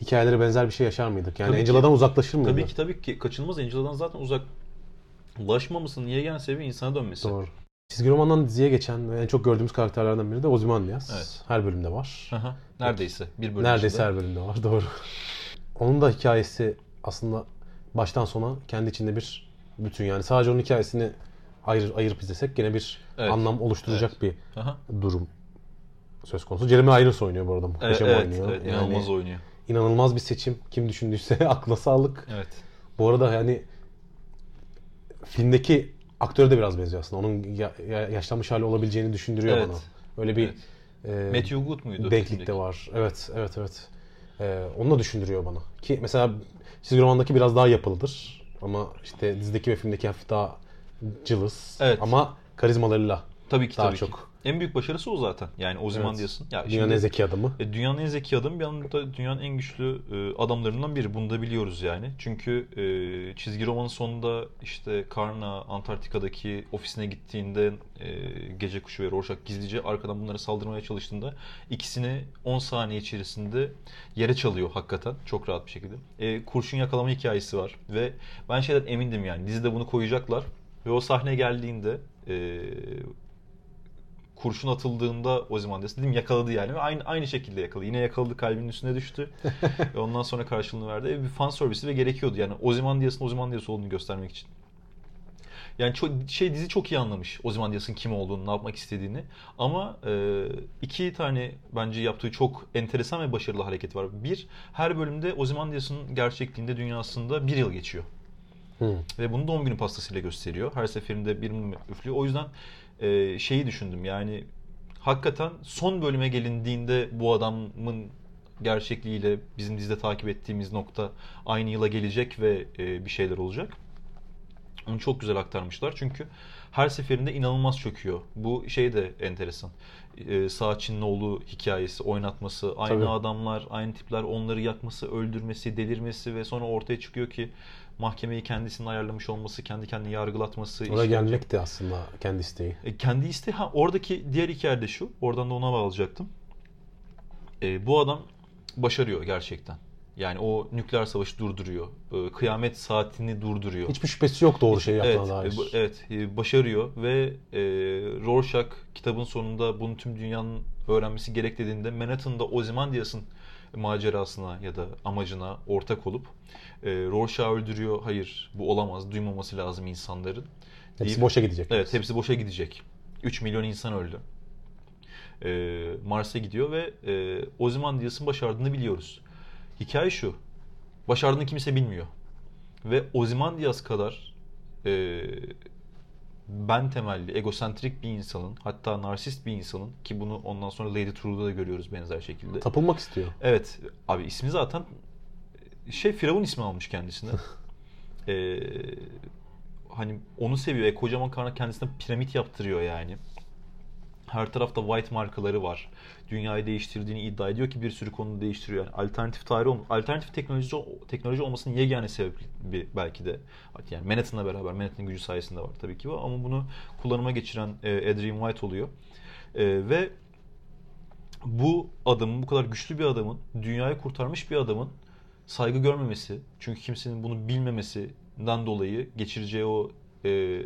hikayelere benzer bir şey yaşar mıydık? Yani Tabii ki. Angela'dan uzaklaşır mıydı? Tabii ki tabii ki kaçınılmaz Angela'dan zaten uzaklaşmamasının yegane sebebi insana dönmesi. Doğru. Çizgi romandan diziye geçen ve en çok gördüğümüz karakterlerden biri de Ozymandias. Evet. Her bölümde var. Aha, neredeyse bir bölüm Neredeyse her bölümde var. [laughs] Doğru. Onun da hikayesi aslında baştan sona kendi içinde bir bütün yani sadece onun hikayesini ayır, ayırıp izlesek gene bir Evet. anlam oluşturacak bir Aha. durum söz konusu. Jeremy Irons oynuyor bu arada. Evet, Muhteşem evet, oynuyor. evet, Yani inanılmaz oynuyor. inanılmaz bir seçim. Kim düşündüyse [laughs] aklına sağlık. Evet. Bu arada yani filmdeki aktöre de biraz benziyor aslında. Onun ya- ya- yaşlanmış hali olabileceğini düşündürüyor Evet. bana. Öyle bir Evet. e, Matthew Good muydu? denklik de var. Evet, evet, evet. Ee, onu da düşündürüyor bana. Ki mesela çizgi romandaki biraz daha yapılıdır. Ama işte dizideki ve filmdeki hafif daha cılız. Evet. Ama karizmalarıyla Tabii ki daha tabii çok. ki. En büyük başarısı o zaten. Yani Ozymandias'ın. Ya dünyanın şimdi- en zeki adamı. E, Dünyanın en zeki adamı bir anda dünyanın en güçlü e, adamlarından biri. Bunu da biliyoruz yani. Çünkü e, çizgi romanın sonunda işte Karna Antarktika'daki ofisine gittiğinde e, Gece Kuşu ve Rorschach gizlice arkadan bunlara saldırmaya çalıştığında ikisini 10 saniye içerisinde yere çalıyor hakikaten. Çok rahat bir şekilde. E, kurşun yakalama hikayesi var. Ve ben şeyden emindim yani. Dizide bunu koyacaklar. Ve o sahne geldiğinde e, kurşun atıldığında Ozymandias dedim yakaladı yani ve aynı aynı şekilde yakaladı. Yine yakaladı kalbinin üstüne düştü [laughs] ve ondan sonra karşılığını verdi. E, Bir fan servisi ve gerekiyordu yani Ozymandias'ın Ozymandias olduğunu göstermek için. Yani çok, şey dizi çok iyi anlamış Ozymandias'ın kim olduğunu, ne yapmak istediğini. Ama e, iki tane bence yaptığı çok enteresan ve başarılı hareket var. Bir, her bölümde Ozymandias'ın gerçekliğinde dünyasında bir yıl geçiyor. Hı. Ve bunu doğum günü pastasıyla gösteriyor. Her seferinde bir mum üflüyor. O yüzden e, şeyi düşündüm yani hakikaten son bölüme gelindiğinde bu adamın gerçekliğiyle bizim dizide takip ettiğimiz nokta aynı yıla gelecek ve e, bir şeyler olacak. Onu çok güzel aktarmışlar çünkü her seferinde inanılmaz çöküyor. Bu şey de enteresan. Ee, Saçinoğlu hikayesi, oynatması, aynı Tabii. adamlar, aynı tipler onları yakması, öldürmesi, delirmesi ve sonra ortaya çıkıyor ki mahkemeyi kendisinin ayarlamış olması, kendi kendini yargılatması. Oraya işkence- gelmek de aslında kendi isteği. e, kendi isteği, ha oradaki diğer hikaye de şu, oradan da ona bağlayacaktım. E, bu adam başarıyor gerçekten. Yani o nükleer savaşı durduruyor. E, kıyamet saatini durduruyor. Hiçbir şüphesi yok doğru şeyi Evet, yaptığına dair. e, evet, e, başarıyor ve e, Rorschach kitabın sonunda bunu tüm dünyanın öğrenmesi gerek dediğinde Manhattan'da Ozymandias'ın macerasına ya da amacına ortak olup e, Rorschach'ı öldürüyor. Hayır, bu olamaz. Duymaması lazım insanların. Hepsi deyip- boşa gidecek. Evet, hepsi boşa gidecek. 3 milyon insan öldü. E, Mars'a gidiyor ve e, Ozymandias'ın başardığını biliyoruz. Hikaye şu. Başardığını kimse bilmiyor. Ve Ozymandias kadar e, ben temelli, egosentrik bir insanın, hatta narsist bir insanın ki bunu ondan sonra Lady True'da da görüyoruz benzer şekilde. Tapılmak istiyor. Evet, abi ismi zaten şey Firavun ismi almış kendisine. [laughs] Ee, hani onu seviyor. E, kocaman karnına kendisine piramit yaptırıyor yani. Her tarafta white markaları var. Dünyayı değiştirdiğini iddia ediyor ki bir sürü konuda değiştiriyor. Yani alternatif tarih olm alternatif teknoloji teknoloji olmasının yegane sebebi belki de. Yani Manhattan'la beraber Manhattan'ın gücü sayesinde var tabii ki bu ama bunu kullanıma geçiren e, Adrian White oluyor. E, ve bu adamın, bu kadar güçlü bir adamın, dünyayı kurtarmış bir adamın saygı görmemesi, çünkü kimsenin bunu bilmemesinden dolayı geçireceği o e,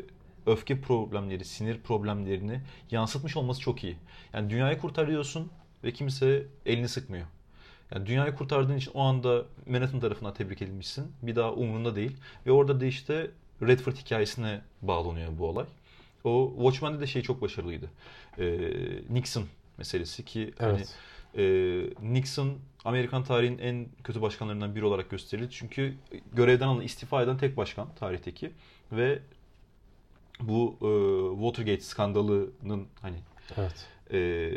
öfke problemleri, sinir problemlerini yansıtmış olması çok iyi. Yani dünyayı kurtarıyorsun ve kimse elini sıkmıyor. Yani dünyayı kurtardığın için o anda Manhattan tarafından tebrik edilmişsin. Bir daha umurunda değil. Ve orada da işte Redford hikayesine bağlanıyor bu olay. O Watchmen'de de şey çok başarılıydı. Ee, Nixon meselesi ki hani Evet. e, Nixon Amerikan tarihinin en kötü başkanlarından biri olarak gösterilir. Çünkü görevden alınan, istifa eden tek başkan tarihteki ve bu e, Watergate skandalının hani Evet. e,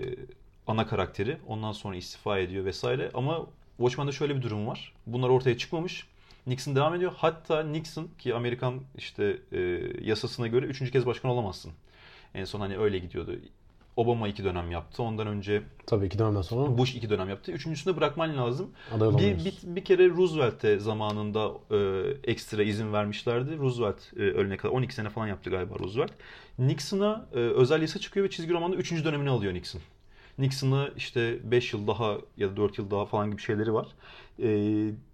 ana karakteri. Ondan sonra istifa ediyor vesaire. Ama Watchmen'de şöyle bir durum var. Bunlar ortaya çıkmamış. Nixon devam ediyor. Hatta Nixon ki Amerikan işte e, yasasına göre üçüncü kez başkan olamazsın. En son hani öyle gidiyordu. Obama iki dönem yaptı. Ondan önce Tabii iki dönemden sonra Bush iki dönem yaptı. Üçüncüsünü bırakman lazım. aday Bir, bir, bir kere Roosevelt'e zamanında e, ekstra izin vermişlerdi. Roosevelt e, ölene kadar 12 sene falan yaptı galiba Roosevelt. Nixon'a e, özel yasa çıkıyor ve çizgi romanda 3. dönemini alıyor Nixon. Nixon'a işte 5 yıl daha ya da 4 yıl daha falan gibi şeyleri var. E,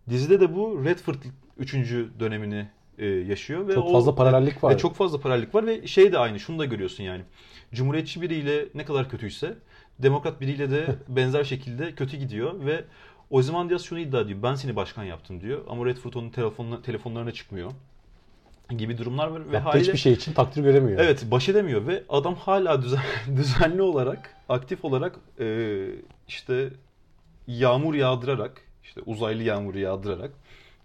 dizide de bu Redford 3. dönemini e, yaşıyor ve Çok o- fazla paralellik var. ve çok fazla paralellik var ve şey de aynı şunu da görüyorsun yani. Cumhuriyetçi biriyle ne kadar kötüyse demokrat biriyle de [laughs] benzer şekilde kötü gidiyor ve o zaman Diaz şunu iddia ediyor. Ben seni başkan yaptım diyor. Ama Redford onun telefonla, telefonlarına çıkmıyor. Gibi durumlar var. Ve Yaptığı haliyle, hiçbir şey için takdir göremiyor. Evet baş edemiyor ve adam hala düzen, [laughs] düzenli olarak, aktif olarak e, işte yağmur yağdırarak, işte uzaylı yağmur yağdırarak,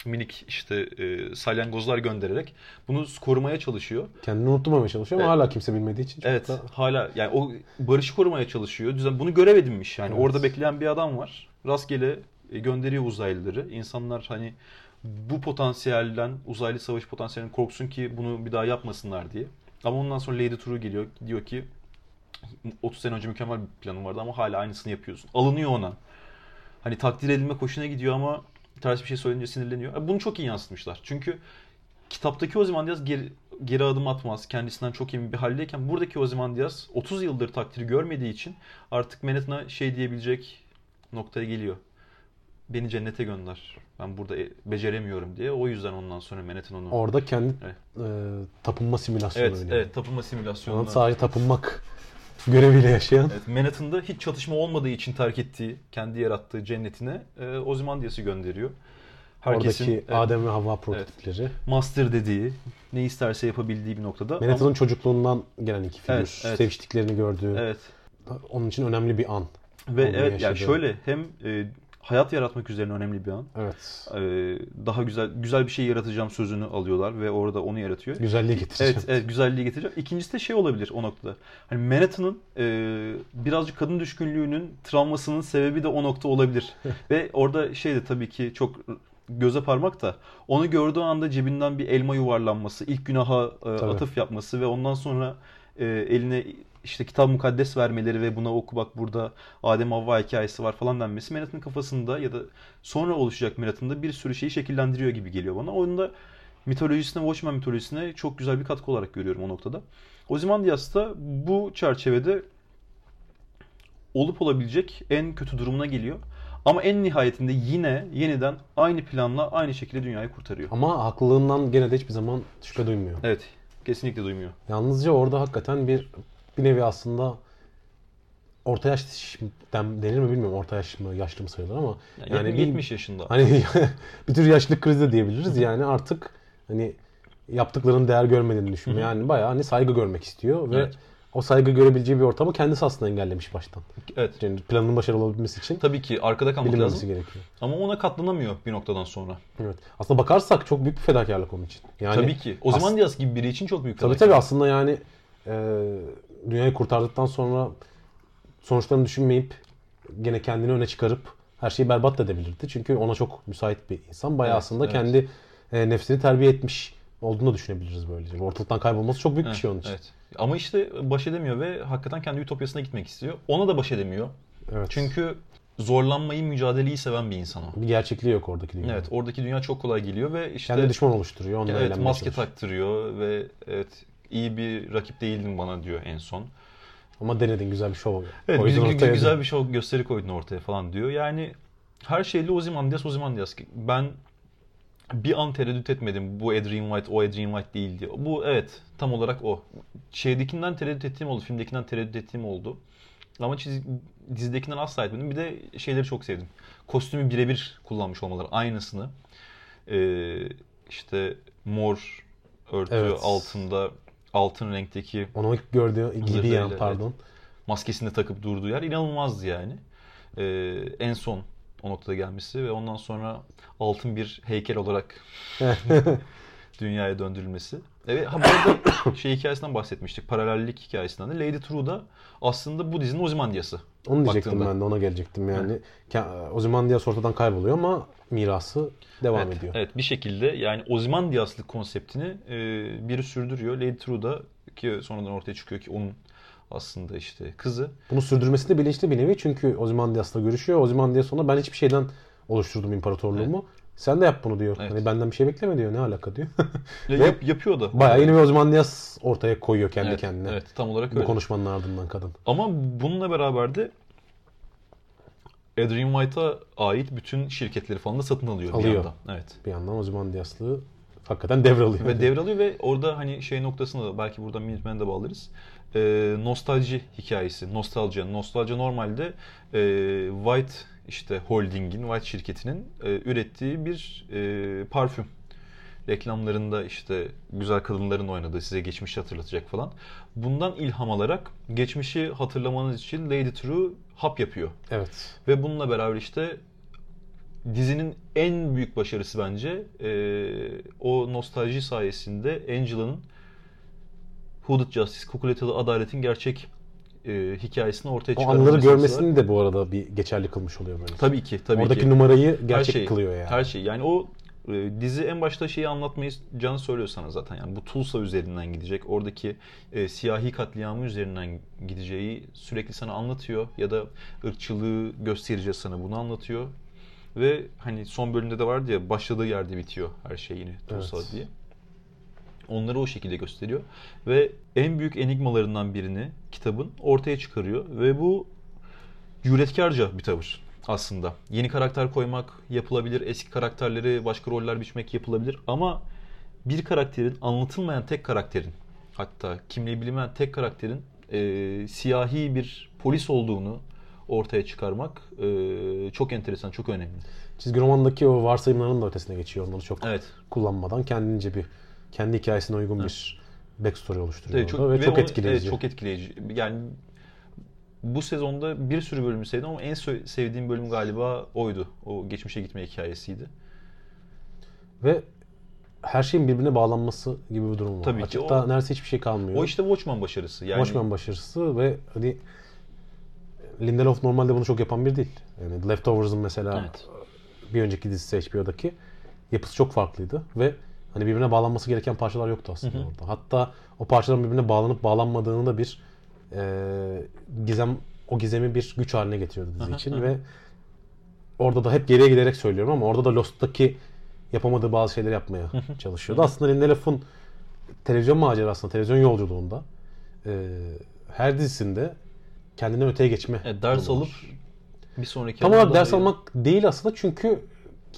minik işte e, salyangozlar göndererek bunu korumaya çalışıyor. Kendini unutturmamaya çalışıyor ama Evet. hala kimse bilmediği için Evet da hala yani o barışı korumaya çalışıyor. Düzen bunu görev edinmiş yani. Evet. Orada bekleyen bir adam var. Rastgele e, gönderiyor uzaylıları. İnsanlar hani bu potansiyelden uzaylı savaş potansiyelinden korksun ki bunu bir daha yapmasınlar diye. Ama ondan sonra Lady True geliyor. Diyor ki 30 sene önce mükemmel bir planım vardı ama hala aynısını yapıyorsun. Alınıyor ona. Hani takdir edilme hoşuna gidiyor ama ters bir şey söyleyince sinirleniyor. E, Bunu çok iyi yansıtmışlar. Çünkü kitaptaki Ozymandias geri, geri adım atmaz. Kendisinden çok emin bir haldeyken buradaki Ozymandias 30 yıldır takdiri görmediği için artık Manhattan'a şey diyebilecek noktaya geliyor. Beni cennete gönder. Ben burada e- beceremiyorum diye. O yüzden ondan sonra Manhattan onu... orada kendi Evet. e, tapınma simülasyonu Evet, oynuyor. evet tapınma simülasyonuna. sadece tapınmak göreviyle yaşayan Evet, Manhattan'da hiç çatışma olmadığı için terk ettiği, kendi yarattığı cennetine e, Ozymandias'ı gönderiyor. Herkesin Oradaki evet, Adem ve Havva prototipleri. master dediği, ne isterse yapabildiği bir noktada. Manhattan'ın Ama- çocukluğundan gelen iki figür. Evet, evet. Seviştiklerini gördüğü. evet. Onun için önemli bir an. Ve evet yani şöyle hem e, hayat yaratmak üzerine önemli bir an. Evet. E, daha güzel güzel bir şey yaratacağım sözünü alıyorlar ve orada onu yaratıyor. Güzelliği getireceğim. Evet, evet güzelliği getireceğim. İkincisi de şey olabilir o noktada. Hani Manhattan'ın e, birazcık kadın düşkünlüğünün travmasının sebebi de o nokta olabilir. [laughs] Ve orada şey de tabii ki çok göze parmak da onu gördüğü anda cebinden bir elma yuvarlanması, ilk günaha e, atıf yapması ve ondan sonra e, eline işte kitap mukaddes vermeleri ve buna oku bak burada Adem Havva hikayesi var falan denmesi Manhattan'ın kafasında ya da sonra oluşacak Manhattan'da bir sürü şeyi şekillendiriyor gibi geliyor bana. Oyunda mitolojisine, Watchmen mitolojisine çok güzel bir katkı olarak görüyorum o noktada. Ozymandias da bu çerçevede olup olabilecek en kötü durumuna geliyor. Ama en nihayetinde yine yeniden aynı planla aynı şekilde dünyayı kurtarıyor. Ama haklılığından gene de hiçbir zaman şüphe duymuyor. Evet, kesinlikle duymuyor. Yalnızca orada hakikaten bir bir nevi aslında orta yaş denir mi bilmiyorum. Orta yaş mı yaşlı mı sayılır ama Yani, yani bir- 70 yaşında. hani [laughs] bir tür yaşlılık krizi de diyebiliriz. Yani artık hani yaptıklarının değer görmediğini düşünüyor. Yani bayağı hani saygı görmek istiyor ve Evet. o saygı görebileceği bir ortamı kendisi aslında engellemiş baştan. Evet. Yani planın başarılı olabilmesi için Tabii ki arkada kalmak lazım. gerekiyor. Ama ona katlanamıyor bir noktadan sonra. Evet. Aslında bakarsak çok büyük bir fedakarlık onun için. Yani tabii ki. O zaman Diaz gibi biri için çok büyük Tabii felaket. tabii aslında yani e, dünyayı kurtardıktan sonra sonuçlarını düşünmeyip gene kendini öne çıkarıp her şeyi berbat da edebilirdi. Çünkü ona çok müsait bir insan. Bayağı Evet, aslında evet. kendi e, nefsini terbiye etmiş olduğunu düşünebiliriz böylece. Ortalıktan kaybolması çok büyük bir Evet, şey onun için. evet. Ama işte baş edemiyor ve hakikaten kendi ütopyasına gitmek istiyor. Ona da baş edemiyor. Evet. Çünkü zorlanmayı, mücadeleyi seven bir insan o. bir gerçekliği yok oradaki dünyada. Evet, oradaki dünya çok kolay geliyor ve işte Kendi düşman oluşturuyor. Onunla evet, maske çalışıyor. taktırıyor ve evet iyi bir rakip değildin bana diyor en son. Ama denedin güzel bir şov. Evet, koydun güzel, ortaya. güzel bir şey gösteri koydun ortaya falan diyor. Yani her şeyle Ozymandias, Ozymandias. Ben bir an tereddüt etmedim. Bu Adrian White, o Adrian White değil diye. Bu evet tam olarak o. Şeydekinden tereddüt ettiğim oldu, filmdekinden tereddüt ettiğim oldu. Ama çiz, dizidekinden asla etmedim. Bir de şeyleri çok sevdim. Kostümü birebir kullanmış olmaları, aynısını. Ee, işte mor örtü Evet. altında altın renkteki Onu ilk gördüğü gibi yani evet. pardon. maskesini de takıp durduğu yer inanılmazdı yani. Ee, en son o noktada gelmesi ve ondan sonra altın bir heykel olarak [laughs] [laughs] dünyaya döndürülmesi. Evet, ha bu arada [coughs] şey hikayesinden bahsetmiştik. Paralellik hikayesinden de. Lady True da aslında bu dizinin Ozymandias'ı. Onu diyecektim Baktığında. ben de ona gelecektim yani. Ke- Ozymandias ortadan kayboluyor ama mirası devam evet, ediyor. Evet bir şekilde yani Ozymandias'lık konseptini e, biri sürdürüyor. Lady True da ki sonradan ortaya çıkıyor ki onun aslında işte kızı. Bunu sürdürmesi de bilinçli bir nevi çünkü Ozymandias'la görüşüyor. Ozymandias ona ben hiçbir şeyden oluşturdum imparatorluğumu. Sen de yap bunu diyor. Evet. Hani benden bir şey bekleme diyor. Ne alaka diyor. Ve Ve yap- yapıyor da. Bayağı yeni bir Ozymandias ortaya koyuyor kendi evet, kendine. Evet tam olarak Bu öyle. konuşmanın ardından kadın. Ama bununla beraber de Adrian White'a ait bütün şirketleri falan da satın alıyor, bir Alıyor. yandan. Evet. Bir yandan Ozymandias'lığı hakikaten devralıyor. Ve devralıyor ve orada hani şey noktasında da belki buradan Minutemen'e de bağlarız. Ee, nostalji hikayesi. Nostalji. Nostalji normalde e, White işte Holding'in, White şirketinin e, ürettiği bir e, parfüm. Reklamlarında işte güzel kadınların oynadığı size geçmişi hatırlatacak falan. Bundan ilham alarak geçmişi hatırlamanız için Lady True hap yapıyor. Evet. Ve bununla beraber işte dizinin en büyük başarısı bence e, o nostalji sayesinde Angela'nın Hooded Justice, Kukuletalı Adaletin gerçek e, hikayesini ortaya O çıkarması. anları var. görmesini de bu arada bir geçerli kılmış oluyor böyle. Tabii ki, tabii Oradaki ki. numarayı gerçek her şey, kılıyor yani. Her şey. Yani o e, dizi en başta şeyi anlatmayı canı söylüyor sana zaten. Yani bu Tulsa üzerinden gidecek. Oradaki e, siyahi katliamı üzerinden gideceği sürekli sana anlatıyor. Ya da ırkçılığı göstereceğiz sana bunu anlatıyor. Ve hani son bölümde de vardı ya başladığı yerde bitiyor her şey yine Tulsa Evet. diye. Onları o şekilde gösteriyor. Ve en büyük enigmalarından birini kitabın ortaya çıkarıyor. Ve bu cüretkarca bir tavır aslında. Yeni karakter koymak yapılabilir, eski karakterleri başka roller biçmek yapılabilir ama bir karakterin anlatılmayan tek karakterin hatta kimliği bilinmeyen tek karakterin e, siyahi bir polis olduğunu ortaya çıkarmak e, çok enteresan, çok önemli. çizgi romandaki o varsayımların da ötesine geçiyor. Onları çok Evet. kullanmadan kendince bir kendi hikayesine uygun bir backstory oluşturuyor Evet, orada ve, çok onu- etkileyici. Evet, çok etkileyici. Yani bu sezonda bir sürü bölümü sevdim ama en sevdiğim bölüm galiba oydu. O geçmişe gitme hikayesiydi. Ve her şeyin birbirine bağlanması gibi bir durum var. Tabii ki. Açıkta O- neredeyse hiçbir şey kalmıyor. O işte Watchmen başarısı. Yani Watchmen başarısı ve hani Lindelof normalde bunu çok yapan bir değil. Yani Leftovers'ın mesela Evet. bir önceki dizisi HBO'daki yapısı çok farklıydı ve hani birbirine bağlanması gereken parçalar yoktu aslında orada. Hatta o parçaların birbirine bağlanıp bağlanmadığını da bir e, gizem o gizemi bir güç haline getiriyordu dizi için ve orada da hep geriye giderek söylüyorum ama orada da Lost'taki yapamadığı bazı şeyleri yapmaya çalışıyordu. Aslında Lindelof'un televizyon macerasında, televizyon yolculuğunda e, her dizisinde kendinden öteye geçme. Evet, ders alıp bir sonraki Tam olarak ders almak değil aslında çünkü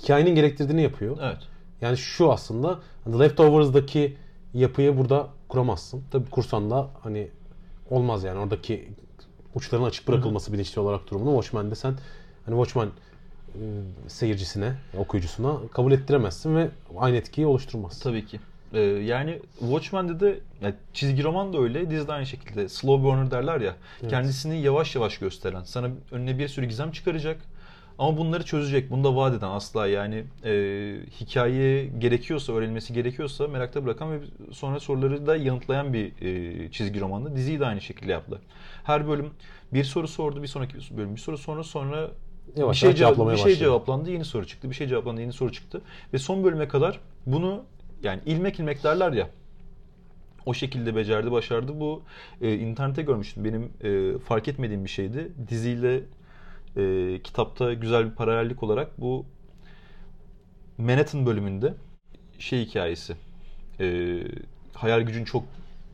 hikayenin gerektirdiğini yapıyor. Evet. Yani şu aslında The Leftovers'daki yapıyı burada kuramazsın. Tabii. Kursan da hani olmaz yani oradaki uçların açık bırakılması bilinçli olarak durumunu Watchmen'de sen hani Watchmen e, seyircisine, okuyucusuna kabul ettiremezsin ve aynı etkiyi oluşturmaz. Tabii ki. Ee, yani Watchmen'de de yani çizgi roman da öyle, dizi de aynı şekilde. Slow burner derler ya. Kendisini yavaş yavaş gösteren. Sana önüne bir sürü gizem çıkaracak. Ama bunları çözecek. Bunu da vaat eden asla yani e, hikaye gerekiyorsa, öğrenilmesi gerekiyorsa merakta bırakan ve sonra soruları da yanıtlayan bir e, çizgi romandı. Diziyi de aynı şekilde yaptılar. Her bölüm bir soru sordu, bir sonraki bölüm bir soru sonra sonra Yavaş bir şey, cevap, bir şey cevaplandı, yeni soru çıktı. Bir şey cevaplandı, yeni soru çıktı. Ve son bölüme kadar bunu yani ilmek ilmek derler ya. O şekilde becerdi, başardı. Bu e, internette görmüştüm. Benim e, fark etmediğim bir şeydi. Diziyle e, kitapta güzel bir paralellik olarak bu Manhattan bölümünde şey hikayesi. E, hayal gücün çok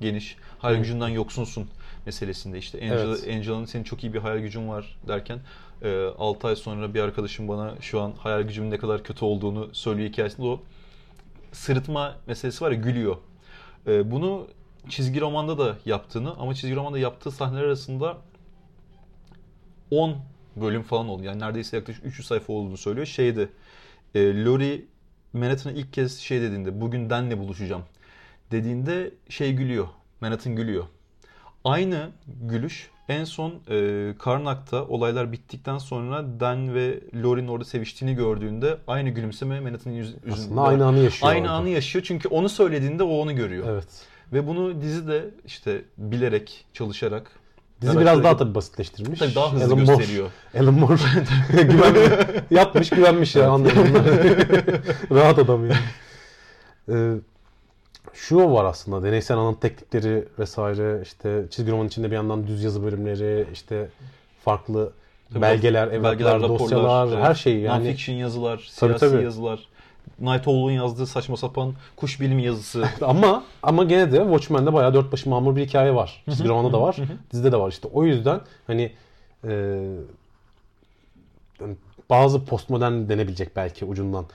geniş. Hayal gücünden yoksunsun meselesinde işte Angela, Evet. Angela'nın senin çok iyi bir hayal gücün var derken e, 6 ay sonra bir arkadaşım bana şu an hayal gücümün ne kadar kötü olduğunu söylüyor hikayesinde o sırıtma meselesi var ya gülüyor. E, bunu çizgi romanda da yaptığını ama çizgi romanda yaptığı sahneler arasında 10 bölüm falan oldu. Yani neredeyse yaklaşık 300 sayfa olduğunu söylüyor. Şeydi e, Lori Manhattan'a ilk kez şey dediğinde bugün Dan'le buluşacağım dediğinde şey gülüyor. Manhattan gülüyor. Aynı gülüş en son e, Karnak'ta olaylar bittikten sonra Dan ve Lori'nin orada seviştiğini gördüğünde aynı gülümseme Manhattan'ın yüz, yüzünde. Aslında aynı anı yaşıyor Aynı orada. anı yaşıyor çünkü onu söylediğinde o onu görüyor. Evet. Ve bunu dizi de işte bilerek, çalışarak Dizi biraz daha tabii basitleştirmiş. Tabii daha hızlı Alan Moore- gösteriyor. [laughs] Alan Moore [laughs] güven, [laughs] yapmış güvenmiş ya anlıyorum. Rahat adam yani. Ee, şu var aslında deneysel anlatım teknikleri vesaire işte çizgi roman içinde bir yandan düz yazı bölümleri işte farklı Tabii belgeler, evraklar, raporlar, dosyalar evet. her şey yani Non-fiction yazılar, Tabii, siyasi tabii. yazılar. Night Owl'un yazdığı saçma sapan kuş bilimi yazısı. [laughs] ama ama gene de Watchmen'de bayağı dört başı mamur bir hikaye var. Çizgi romanda da var, dizide de var. İşte o yüzden hani e, bazı postmodern denebilecek belki ucundan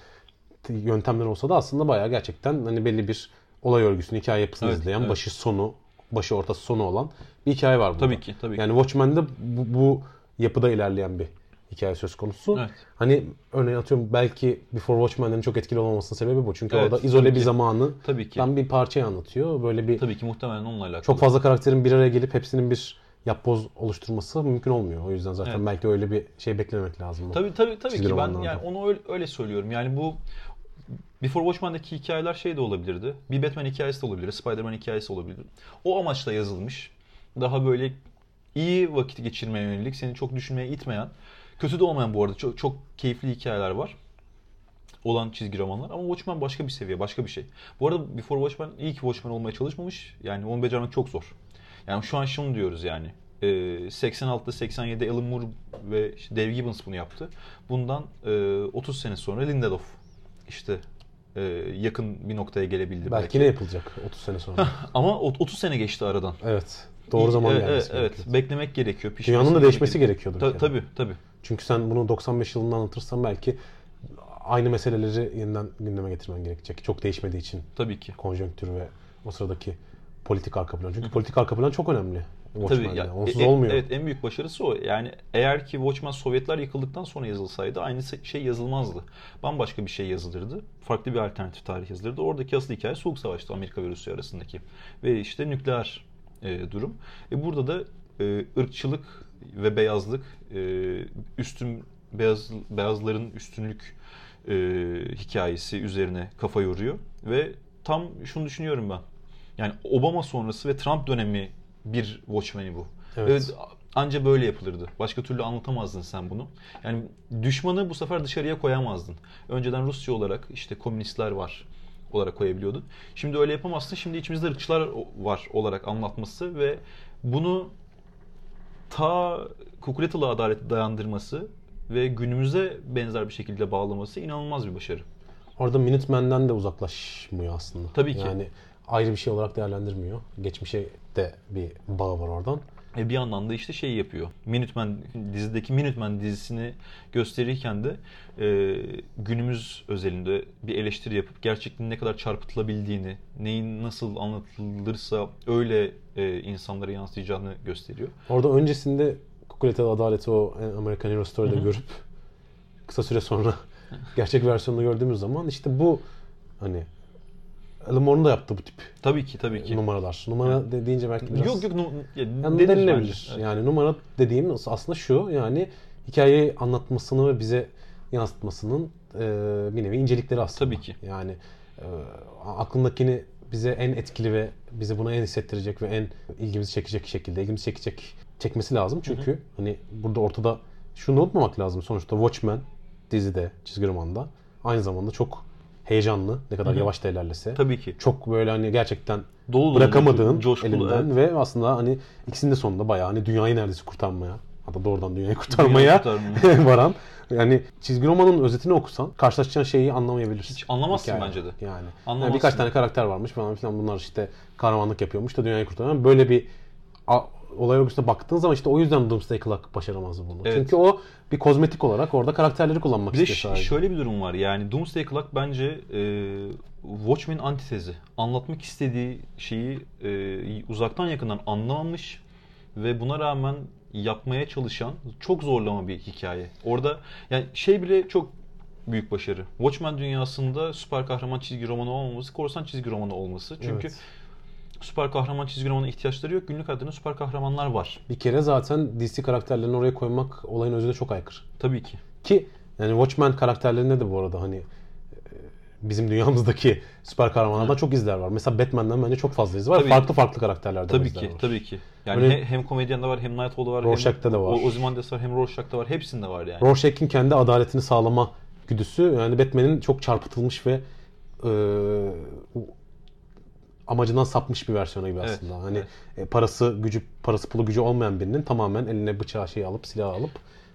yöntemler olsa da aslında bayağı gerçekten hani belli bir olay örgüsünü, hikaye yapısını Evet, izleyen, evet. başı sonu, başı ortası sonu olan bir hikaye var burada. Tabii ki, tabii ki. Yani Watchmen'de bu, bu yapıda ilerleyen bir hikaye söz konusu. Evet. Hani örneğin atıyorum belki Before Watchmen'in çok etkili olmamasının sebebi bu. Çünkü Evet, orada izole bir zamanı Tabii ki. tam bir parçayı anlatıyor. Böyle bir Tabii ki muhtemelen onunla alakalı. çok fazla karakterin bir araya gelip hepsinin bir yapboz oluşturması mümkün olmuyor. O yüzden zaten Evet. belki öyle bir şey beklememek lazım. Tabii tabii tabii ki ben yani onu öyle, öyle söylüyorum. Yani bu Before Watchmen'deki hikayeler şey de olabilirdi. Bir Batman hikayesi de olabilir, Spider-Man hikayesi olabilir. O amaçla yazılmış. Daha böyle iyi vakit geçirmeye yönelik, seni çok düşünmeye itmeyen, kötü de olmayan bu arada çok, çok keyifli hikayeler var. Olan çizgi romanlar ama Watchmen başka bir seviye, başka bir şey. Bu arada Before Watchmen ki Watchmen olmaya çalışmamış. Yani onu becermek çok zor. Yani şu an şunu diyoruz yani. Ee, 86'da 87'de Alan Moore ve işte Dave Gibbons bunu yaptı. Bundan e, 30 sene sonra Lindelof işte e, yakın bir noktaya gelebildi. belki, ne yapılacak 30 sene sonra? [laughs] Ama o- 30 sene geçti aradan. evet. Doğru zaman evet, gelmesi evet, gerekiyor. beklemek gerekiyor. Dünyanın da değişmesi gerekiyordur. bir Ta- kere. tabii tabii. Çünkü sen bunu 95 yılında anlatırsan belki aynı meseleleri yeniden gündeme getirmen gerekecek. Çok değişmediği için Tabii ki. konjonktür ve o sıradaki politik arka plan. Çünkü politik arka plan çok önemli. Watchmen'de. ya, Onsuz e- e- olmuyor. Evet en büyük başarısı o. Yani eğer ki Watchmen Sovyetler yıkıldıktan sonra yazılsaydı aynı şey yazılmazdı. Bambaşka bir şey yazılırdı. Farklı bir alternatif tarih yazılırdı. Oradaki asıl hikaye Soğuk Savaş'tı Amerika ve Rusya arasındaki. Ve işte nükleer e, durum. E, burada da e, ırkçılık ve beyazlık e, üstün beyaz beyazların üstünlük e, hikayesi üzerine kafa yoruyor ve tam şunu düşünüyorum ben. Yani Obama sonrası ve Trump dönemi bir Watchmen'i bu. Evet. Evet. Anca böyle yapılırdı. Başka türlü anlatamazdın sen bunu. Yani düşmanı bu sefer dışarıya koyamazdın. Önceden Rusya olarak işte komünistler var olarak koyabiliyordun. Şimdi öyle yapamazsın. Şimdi içimizde ırkçılar var olarak anlatması ve bunu ta Kukuletalı adaleti dayandırması ve günümüze benzer bir şekilde bağlaması inanılmaz bir başarı. Orada Minutemen'den de uzaklaşmıyor aslında. Tabii ki. Yani ayrı bir şey olarak değerlendirmiyor. Geçmişe de bir bağı var oradan. E bir yandan da işte şey yapıyor. Minutemen dizideki Minutemen dizisini gösterirken de e, günümüz özelinde bir eleştiri yapıp gerçekliğin ne kadar çarpıtılabildiğini, neyin nasıl anlatılırsa öyle e, insanlara yansıyacağını gösteriyor. Orada öncesinde Kukuletalı Adaleti o American Hero Story'de Hı hı. görüp kısa süre sonra [laughs] gerçek versiyonunu gördüğümüz zaman işte bu hani Alan Moore'un da yaptığı bu tip Tabii ki tabii ki. numaralar. Numara de- deyince belki biraz Yok yok nu- ya, yani denilebilir. bence. Yani numara dediğim aslında şu yani hikayeyi anlatmasını ve bize yansıtmasının e, bir nevi incelikleri aslında. Tabii ki. Yani e, aklındakini bize en etkili ve bize buna en hissettirecek ve en ilgimizi çekecek şekilde ilgimizi çekecek çekmesi lazım. Çünkü hani burada ortada şunu unutmamak lazım. Sonuçta Watchmen dizide, çizgi romanda aynı zamanda çok heyecanlı. Ne kadar Hı hı. yavaş da ilerlese. Tabii ki. Çok böyle hani gerçekten Dolu bırakamadığın coşkulu, elinden evet. ve aslında hani ikisinin de sonunda bayağı hani dünyayı neredeyse kurtarmaya hatta doğrudan dünyayı kurtarmaya kurtarmaya. [laughs] varan yani çizgi romanın özetini okusan karşılaşacağın şeyi anlamayabilirsin. Hiç anlamazsın Hikaye. bence de. Yani. yani Anlamazsın. birkaç tane karakter varmış falan filan bunlar işte kahramanlık yapıyormuş da dünyayı kurtarıyor. Böyle bir olay örgüsüne baktığın zaman işte o yüzden Doomsday Clock başaramazdı bunu. Evet. Çünkü o bir kozmetik olarak orada karakterleri kullanmak Bir istiyor sadece. şöyle bir durum var yani Doomsday Clock bence e, Watchmen antitezi. Anlatmak istediği şeyi e, uzaktan yakından anlamamış ve buna rağmen yapmaya çalışan çok zorlama bir hikaye. Orada yani şey bile çok büyük başarı. Watchmen dünyasında süper kahraman çizgi romanı olmaması, korsan çizgi romanı olması. Çünkü Evet. Süper kahraman çizgi romanı ihtiyaçları yok. Günlük hayatında süper kahramanlar var. Bir kere zaten DC karakterlerini oraya koymak olayın özüne çok aykırı. Tabii ki. Ki yani Watchmen karakterlerinde de bu arada hani e, bizim dünyamızdaki süper kahramanlardan çok izler var. Mesela Batman'den bence çok fazla iz var. Tabii. farklı farklı karakterlerden Tabii ki, var. tabii ki. Yani Öyle- he- hem komedyende var, hem Nightfall'da var, Rorschach'ta da var. O- Ozymandias var, hem Rorschach'ta var. Hepsinde var yani. Rorschach'in kendi adaletini sağlama güdüsü yani Batman'in çok çarpıtılmış ve e, amacından sapmış bir versiyonu gibi Evet, aslında. Hani evet. e, parası gücü parası pulu gücü olmayan birinin tamamen eline bıçağı şeyi alıp silah alıp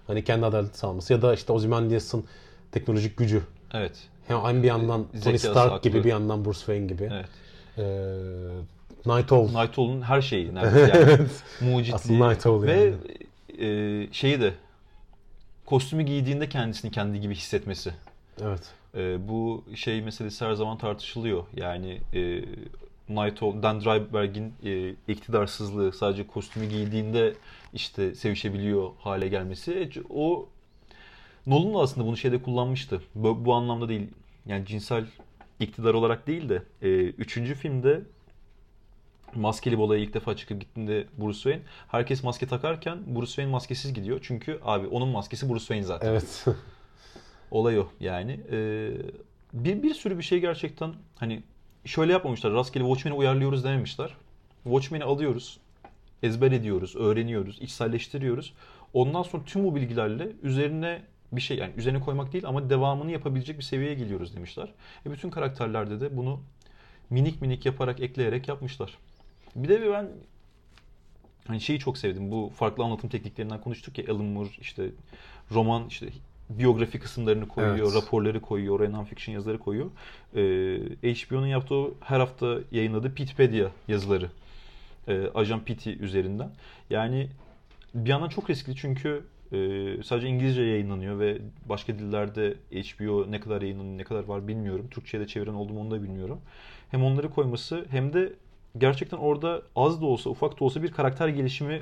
hani kendi adaletini sağlaması ya da işte Ozymandias'ın teknolojik gücü Evet. hem aynı bir yandan Tony Zekası, Stark aklı. gibi bir yandan Bruce Wayne gibi. Evet. Ee, Night Owl. Night Owl'un her şeyi [laughs] neredeyse yani. Mucitliği. Asıl Night Owl Ve yani. e, şeyi de kostümü giydiğinde kendisini kendi gibi hissetmesi. Evet. E, bu şey meselesi her zaman tartışılıyor. Yani e, Night Owl, Dan Dreiberg'in e, iktidarsızlığı sadece kostümü giydiğinde işte sevişebiliyor hale gelmesi. E, O Nolan da aslında bunu şeyde kullanmıştı. Bu, bu anlamda değil. Yani cinsel iktidar olarak değil de e, üçüncü filmde maskeli bolaya ilk defa çıkıp gittiğinde Bruce Wayne herkes maske takarken Bruce Wayne maskesiz gidiyor. Çünkü abi onun maskesi Bruce Wayne zaten. Evet. Olay o yani. Ee, bir, bir sürü bir şey gerçekten hani şöyle yapmamışlar. Rastgele Watchmen'i uyarlıyoruz dememişler. Watchmen'i alıyoruz. Ezber ediyoruz, öğreniyoruz, içselleştiriyoruz. Ondan sonra tüm bu bilgilerle üzerine bir şey yani üzerine koymak değil ama devamını yapabilecek bir seviyeye geliyoruz demişler. E bütün karakterlerde de bunu minik minik yaparak ekleyerek yapmışlar. Bir de ben hani şeyi çok sevdim. Bu farklı anlatım tekniklerinden konuştuk ya Alan Moore işte roman işte biyografi kısımlarını koyuyor, Evet. raporları koyuyor, oraya non-fiction yazıları koyuyor. Ee, HBO'nun yaptığı her hafta yayınladığı Pitpedia yazıları. Ee, Ajan Pity üzerinden. Yani bir yandan çok riskli çünkü e, sadece İngilizce yayınlanıyor ve başka dillerde HBO ne kadar yayınlanıyor, ne kadar var bilmiyorum. Türkçe'ye de çeviren oldu mu onu da bilmiyorum. Hem onları koyması hem de gerçekten orada az da olsa ufak da olsa bir karakter gelişimi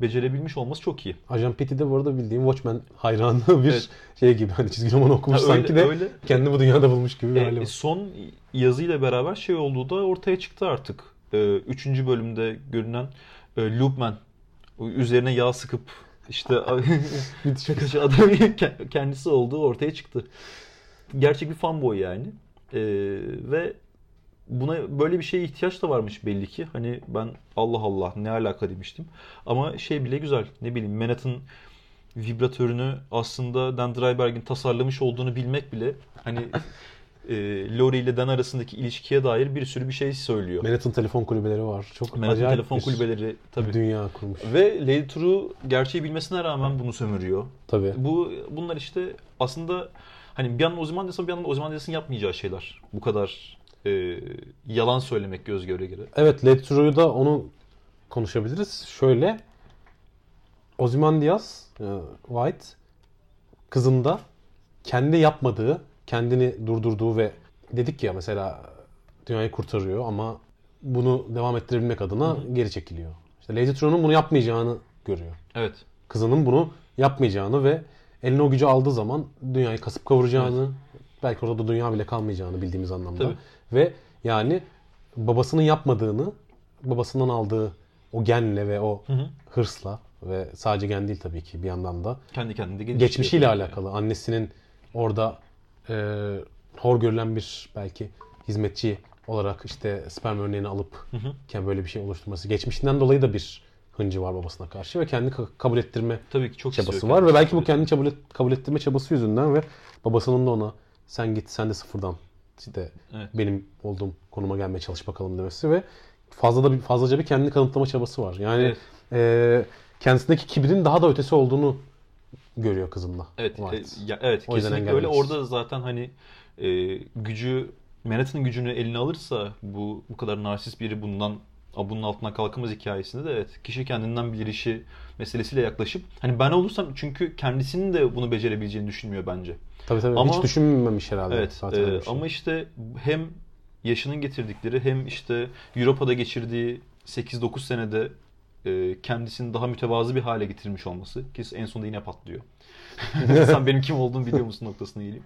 becerebilmiş olması çok iyi. Ajan Petty de bu arada bildiğim Watchmen hayranı [laughs] bir Evet. şey gibi hani çizgi roman okumuş Ha, öyle- sanki de öyle. kendini bu dünyada bulmuş gibi bir hali E, var. son yazıyla beraber şey olduğu da ortaya çıktı artık. E, üçüncü bölümde görünen e, Loopman üzerine yağ sıkıp işte [laughs] [laughs] ke- kendisi olduğu ortaya çıktı. Gerçek bir fanboy yani. Ee, ve buna böyle bir şeye ihtiyaç da varmış belli ki. Hani ben Allah Allah ne alaka demiştim. Ama şey bile güzel. Ne bileyim Manhattan vibratörünü aslında Dan Dreiberg'in tasarlamış olduğunu bilmek bile hani [laughs] e, Lori ile Dan arasındaki ilişkiye dair bir sürü bir şey söylüyor. Manhattan telefon kulübeleri var. Çok Manhattan telefon kulübeleri tabii. dünya kurmuş. Ve Lady True gerçeği bilmesine rağmen bunu sömürüyor. Tabii. Bu bunlar işte aslında hani bir yandan Ozymandias'ın bir yandan Ozymandias'ın yapmayacağı şeyler. Bu kadar e, yalan söylemek göz göre göre. Evet Led True'yu da onu konuşabiliriz. Şöyle Ozymandias e, White kızında kendi yapmadığı, kendini durdurduğu ve dedik ya mesela dünyayı kurtarıyor ama bunu devam ettirebilmek adına geri çekiliyor. İşte Lady True'nun bunu yapmayacağını görüyor. Evet. Kızının bunu yapmayacağını ve eline o gücü aldığı zaman dünyayı kasıp kavuracağını, belki orada da dünya bile kalmayacağını bildiğimiz anlamda. Tabii. Ve yani babasının yapmadığını, babasından aldığı o genle ve o Hı hı. hırsla ve sadece gen değil tabii ki bir yandan da Kendi kendine geçmişiyle tabii. alakalı. Annesinin orada e, hor görülen bir belki hizmetçi olarak işte sperm örneğini alıp hı. iken böyle bir şey oluşturması. Geçmişinden dolayı da bir hıncı var babasına karşı ve kendi ka- kabul ettirme Tabii ki çok çabası var ve belki bu kendi kabul, et- kabul ettirme çabası yüzünden ve babasının da ona sen git sen de sıfırdan işte Evet. benim olduğum konuma gelmeye çalış bakalım demesi ve fazla da bir fazlaca bir kendini kanıtlama çabası var. Yani Evet. e, kendisindeki kibrin daha da ötesi olduğunu görüyor kızında. Evet, White. e, ya, evet O kesinlikle öyle. Orada zaten hani e, gücü Manhattan'ın gücünü eline alırsa bu bu kadar narsist biri bundan "A, bunun altından kalkamaz hikayesinde de evet kişi kendinden bilir işi meselesiyle yaklaşıp hani ben olursam çünkü kendisinin de bunu becerebileceğini düşünmüyor bence. Tabii tabii Ama- hiç düşünmemiş herhalde. Evet zaten e, şey. ama işte hem yaşının getirdikleri hem işte Avrupa'da geçirdiği 8-9 senede e, kendisini daha mütevazı bir hale getirmiş olması ki en sonunda yine patlıyor. [laughs] [laughs] Sen benim kim olduğumu biliyor musun noktasına geliyor.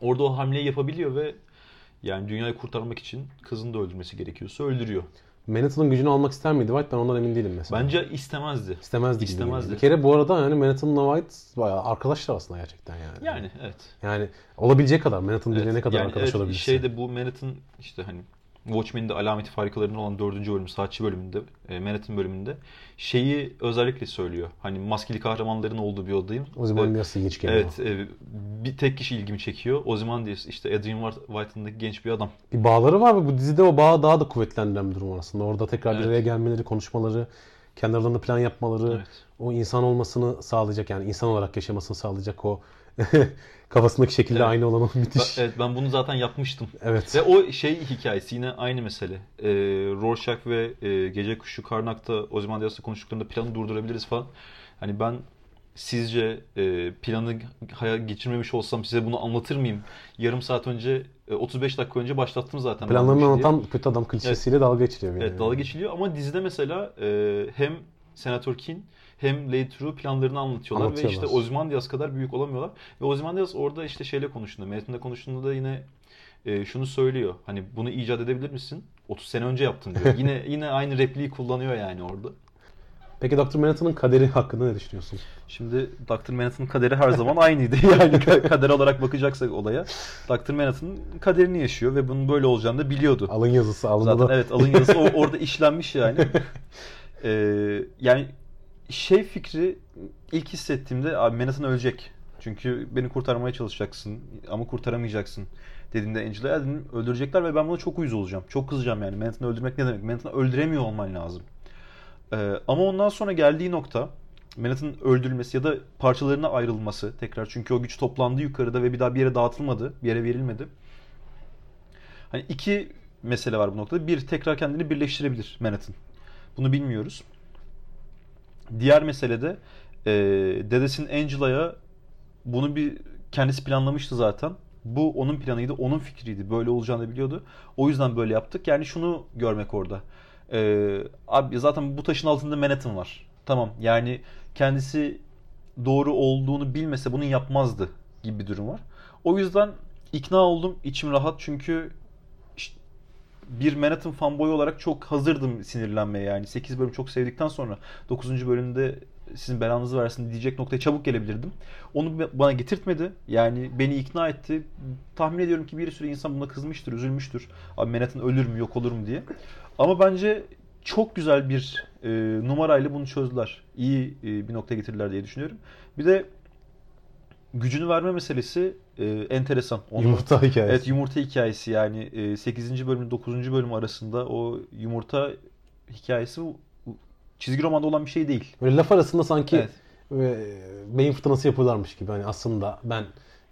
Orada o hamleyi yapabiliyor ve yani dünyayı kurtarmak için kızını da öldürmesi gerekiyorsa öldürüyor. Manhattan'ın gücünü almak ister miydi White? Ben ondan emin değilim mesela. Bence istemezdi. istemezdi. istemezdi. Bir kere bu arada yani Manhattan'la White bayağı arkadaşlar aslında gerçekten yani. Yani evet. Yani olabileceği kadar Manhattan Evet, dilene kadar yani arkadaş evet, olabilirsin. Şeyde bu Manhattan işte hani Watchmen'in de alameti farikalarının olan dördüncü bölüm, saatçi bölümünde, e, Manhattan bölümünde şeyi özellikle söylüyor. Hani maskeli kahramanların olduğu bir odayım. Ozymandias ilginç geliyor. Evet, e, bir tek kişi ilgimi çekiyor. Ozymandias işte Adrian White'ındaki genç bir adam. Bir bağları var ve bu dizide o bağı daha da kuvvetlendiren bir durum aslında. Orada tekrar bir Evet. araya gelmeleri, konuşmaları, kendi aralarında plan yapmaları, Evet. o insan olmasını sağlayacak yani insan olarak yaşamasını sağlayacak o [laughs] kafasındaki şekilde Evet. aynı olan o müthiş. evet ben bunu zaten yapmıştım. Evet. Ve o şey hikayesi yine aynı mesele. Ee, Rorschach ve e, Gece Kuşu Karnak'ta Ozymandias'la konuştuklarında planı durdurabiliriz falan. Hani ben sizce e, planı hayal geçirmemiş olsam size bunu anlatır mıyım? Yarım saat önce, e, 35 dakika önce başlattım zaten. Planlarını diye. anlatan kötü adam klişesiyle dalga geçiliyor. yani. Evet dalga geçiliyor ama dizide mesela e, hem Senatör Kin hem True planlarını anlatıyorlar, ve Anlatıyorlar. işte Ozymandias kadar büyük olamıyorlar. Ve Ozymandias orada işte şeyle konuştuğunda, Manhattan'da konuştuğunda da yine e, şunu söylüyor. Hani bunu icat edebilir misin? 30 sene önce yaptın diyor. yine [laughs] yine aynı repliği kullanıyor yani orada. Peki Dr. Manhattan'ın kaderi hakkında ne düşünüyorsun? Şimdi Dr. Manhattan'ın kaderi her zaman aynıydı. [laughs] Yani ka- kader olarak bakacaksak olaya. Dr. Manhattan kaderini yaşıyor ve bunun böyle olacağını da biliyordu. Alın yazısı alında Zaten da evet alın yazısı [laughs] o- orada işlenmiş yani. Ee, yani şey fikri ilk hissettiğimde abi Manhattan ölecek. Çünkü beni kurtarmaya çalışacaksın ama kurtaramayacaksın dediğinde dedim öldürecekler ve ben buna çok uyuz olacağım. Çok kızacağım yani. Manhattan'ı öldürmek ne demek? Manhattan'ı öldüremiyor olman lazım. Ee, ama ondan sonra geldiği nokta Manhattan'ın öldürülmesi ya da parçalarına ayrılması tekrar. Çünkü o güç toplandı yukarıda ve bir daha bir yere dağıtılmadı. Bir yere verilmedi. Hani iki mesele var bu noktada. Bir, tekrar kendini birleştirebilir Manhattan. Bunu bilmiyoruz. Diğer mesele de e, dedesinin Angela'ya bunu bir kendisi planlamıştı zaten. Bu onun planıydı, onun fikriydi. Böyle olacağını biliyordu. O yüzden böyle yaptık. Yani şunu görmek orada. Ee, abi zaten bu taşın altında Manhattan var. Tamam yani kendisi doğru olduğunu bilmese bunu yapmazdı gibi bir durum var. O yüzden ikna oldum. içim rahat çünkü bir Manhattan fanboy olarak çok hazırdım sinirlenmeye yani. 8 bölüm çok sevdikten sonra 9. bölümde sizin belanızı versin diyecek noktaya çabuk gelebilirdim. Onu bana getirtmedi. Yani beni ikna etti. Tahmin ediyorum ki bir sürü insan buna kızmıştır, üzülmüştür. Abi Manhattan ölür mü, yok olur mu diye. Ama bence çok güzel bir e, numarayla bunu çözdüler. İyi e, bir noktaya getirdiler diye düşünüyorum. Bir de gücünü verme meselesi e, enteresan. Onu, Yumurta hikayesi. Evet yumurta hikayesi yani e, 8. bölüm 9. bölüm arasında o yumurta hikayesi çizgi romanda olan bir şey değil. Böyle laf arasında sanki Evet. ve beyin fırtınası yapıyorlarmış gibi. Hani aslında ben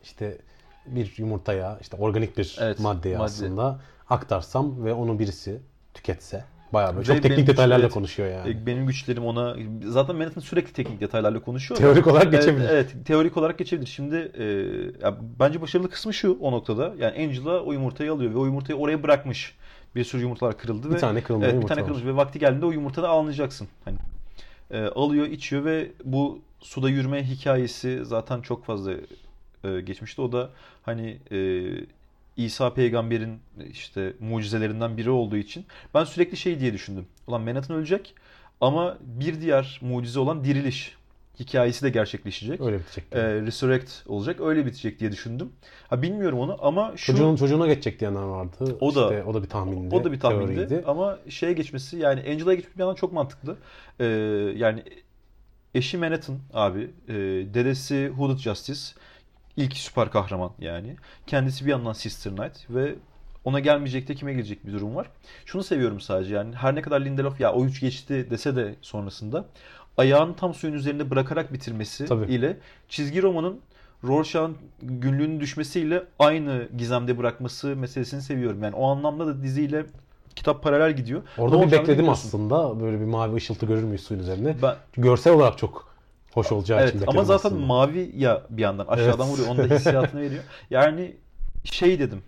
işte bir yumurtaya işte organik bir Evet, maddeye madde. aslında aktarsam ve onu birisi tüketse bayağı böyle Ve çok teknik detaylarla evet, konuşuyor yani. E, Benim güçlerim ona zaten Manhattan sürekli teknik detaylarla konuşuyor. Teorik olarak Evet, geçebilir. Evet, teorik olarak geçebilir. Şimdi e, ya bence başarılı kısmı şu o noktada. Yani Angela o yumurtayı alıyor ve o yumurtayı oraya bırakmış. Bir sürü yumurtalar kırıldı Bir ve tane kırılma evet, bir tane kırılmış ve vakti geldiğinde o yumurtada alınacaksın. Hani e, alıyor, içiyor ve bu suda yürüme hikayesi zaten çok fazla e, geçmişti. O da hani e, İsa peygamberin işte mucizelerinden biri olduğu için ben sürekli şey diye düşündüm. Ulan Manhattan ölecek ama bir diğer mucize olan diriliş hikayesi de gerçekleşecek. Öyle bitecek. E, resurrect olacak. Öyle bitecek diye düşündüm. Ha bilmiyorum onu ama şu Çocuğun çocuğuna geçecek diyenler vardı. O da- İşte o da bir tahmindi. o da bir tahmindi teoriydi. ama şeye geçmesi yani Angela'ya geçmesi bir yandan çok mantıklı. Ee, yani eşi Manhattan abi, e, dedesi Hooded Justice, ilk süper kahraman yani. Kendisi bir yandan Sister Knight ve ona gelmeyecek de kime gelecek bir durum var. Şunu seviyorum sadece yani her ne kadar Lindelof ya o üç geçti dese de sonrasında ayağını tam suyun üzerinde bırakarak bitirmesi Tabii. ile çizgi romanın Rorschach'ın günlüğünün düşmesiyle aynı gizemde bırakması meselesini seviyorum. Yani o anlamda da diziyle kitap paralel gidiyor. Orada olacağını bekledim aslında. Böyle bir mavi ışıltı görür müyüz suyun üzerinde? Ben, Görsel olarak çok hoş olacağı evet için ama zaten aslında. mavi ya bir yandan aşağıdan Evet. vuruyor. Onun da hissiyatını [laughs] veriyor. Yani şey dedim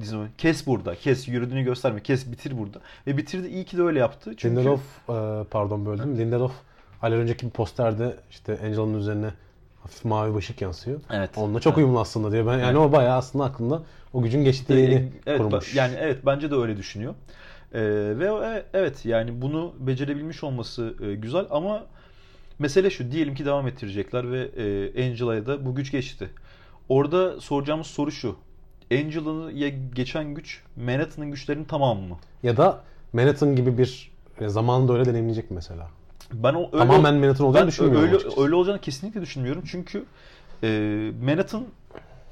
dizime kes burada. Kes yürüdüğünü gösterme. Kes bitir burada. Ve bitirdi. İyi ki de öyle yaptı. Çünkü Lindelof, e, pardon böldüm. Lindelof aylar önceki bir posterde işte Angela'nın üzerine hafif mavi ışık yansıyor. Evet. Onunla çok Evet. uyumlu aslında diyor. Ben yani o bayağı aslında aklında o gücün geçtiğini Ee, evet, kurmuş. Yani evet bence de öyle düşünüyor. Ee, ve e- evet yani bunu becerebilmiş olması e, güzel ama mesele şu diyelim ki devam ettirecekler ve e, Angela'ya da bu güç geçti. Orada soracağımız soru şu. Angela'ya geçen güç Manhattan'ın güçlerinin tamamı mı? Ya da Manhattan gibi bir e, zamanında öyle deneyimleyecek mi mesela? Ben o öyle Tamamen Manhattan olacağını ben düşünmüyorum öyle, açıkçası. öyle olacağını kesinlikle düşünmüyorum. Çünkü e, Manhattan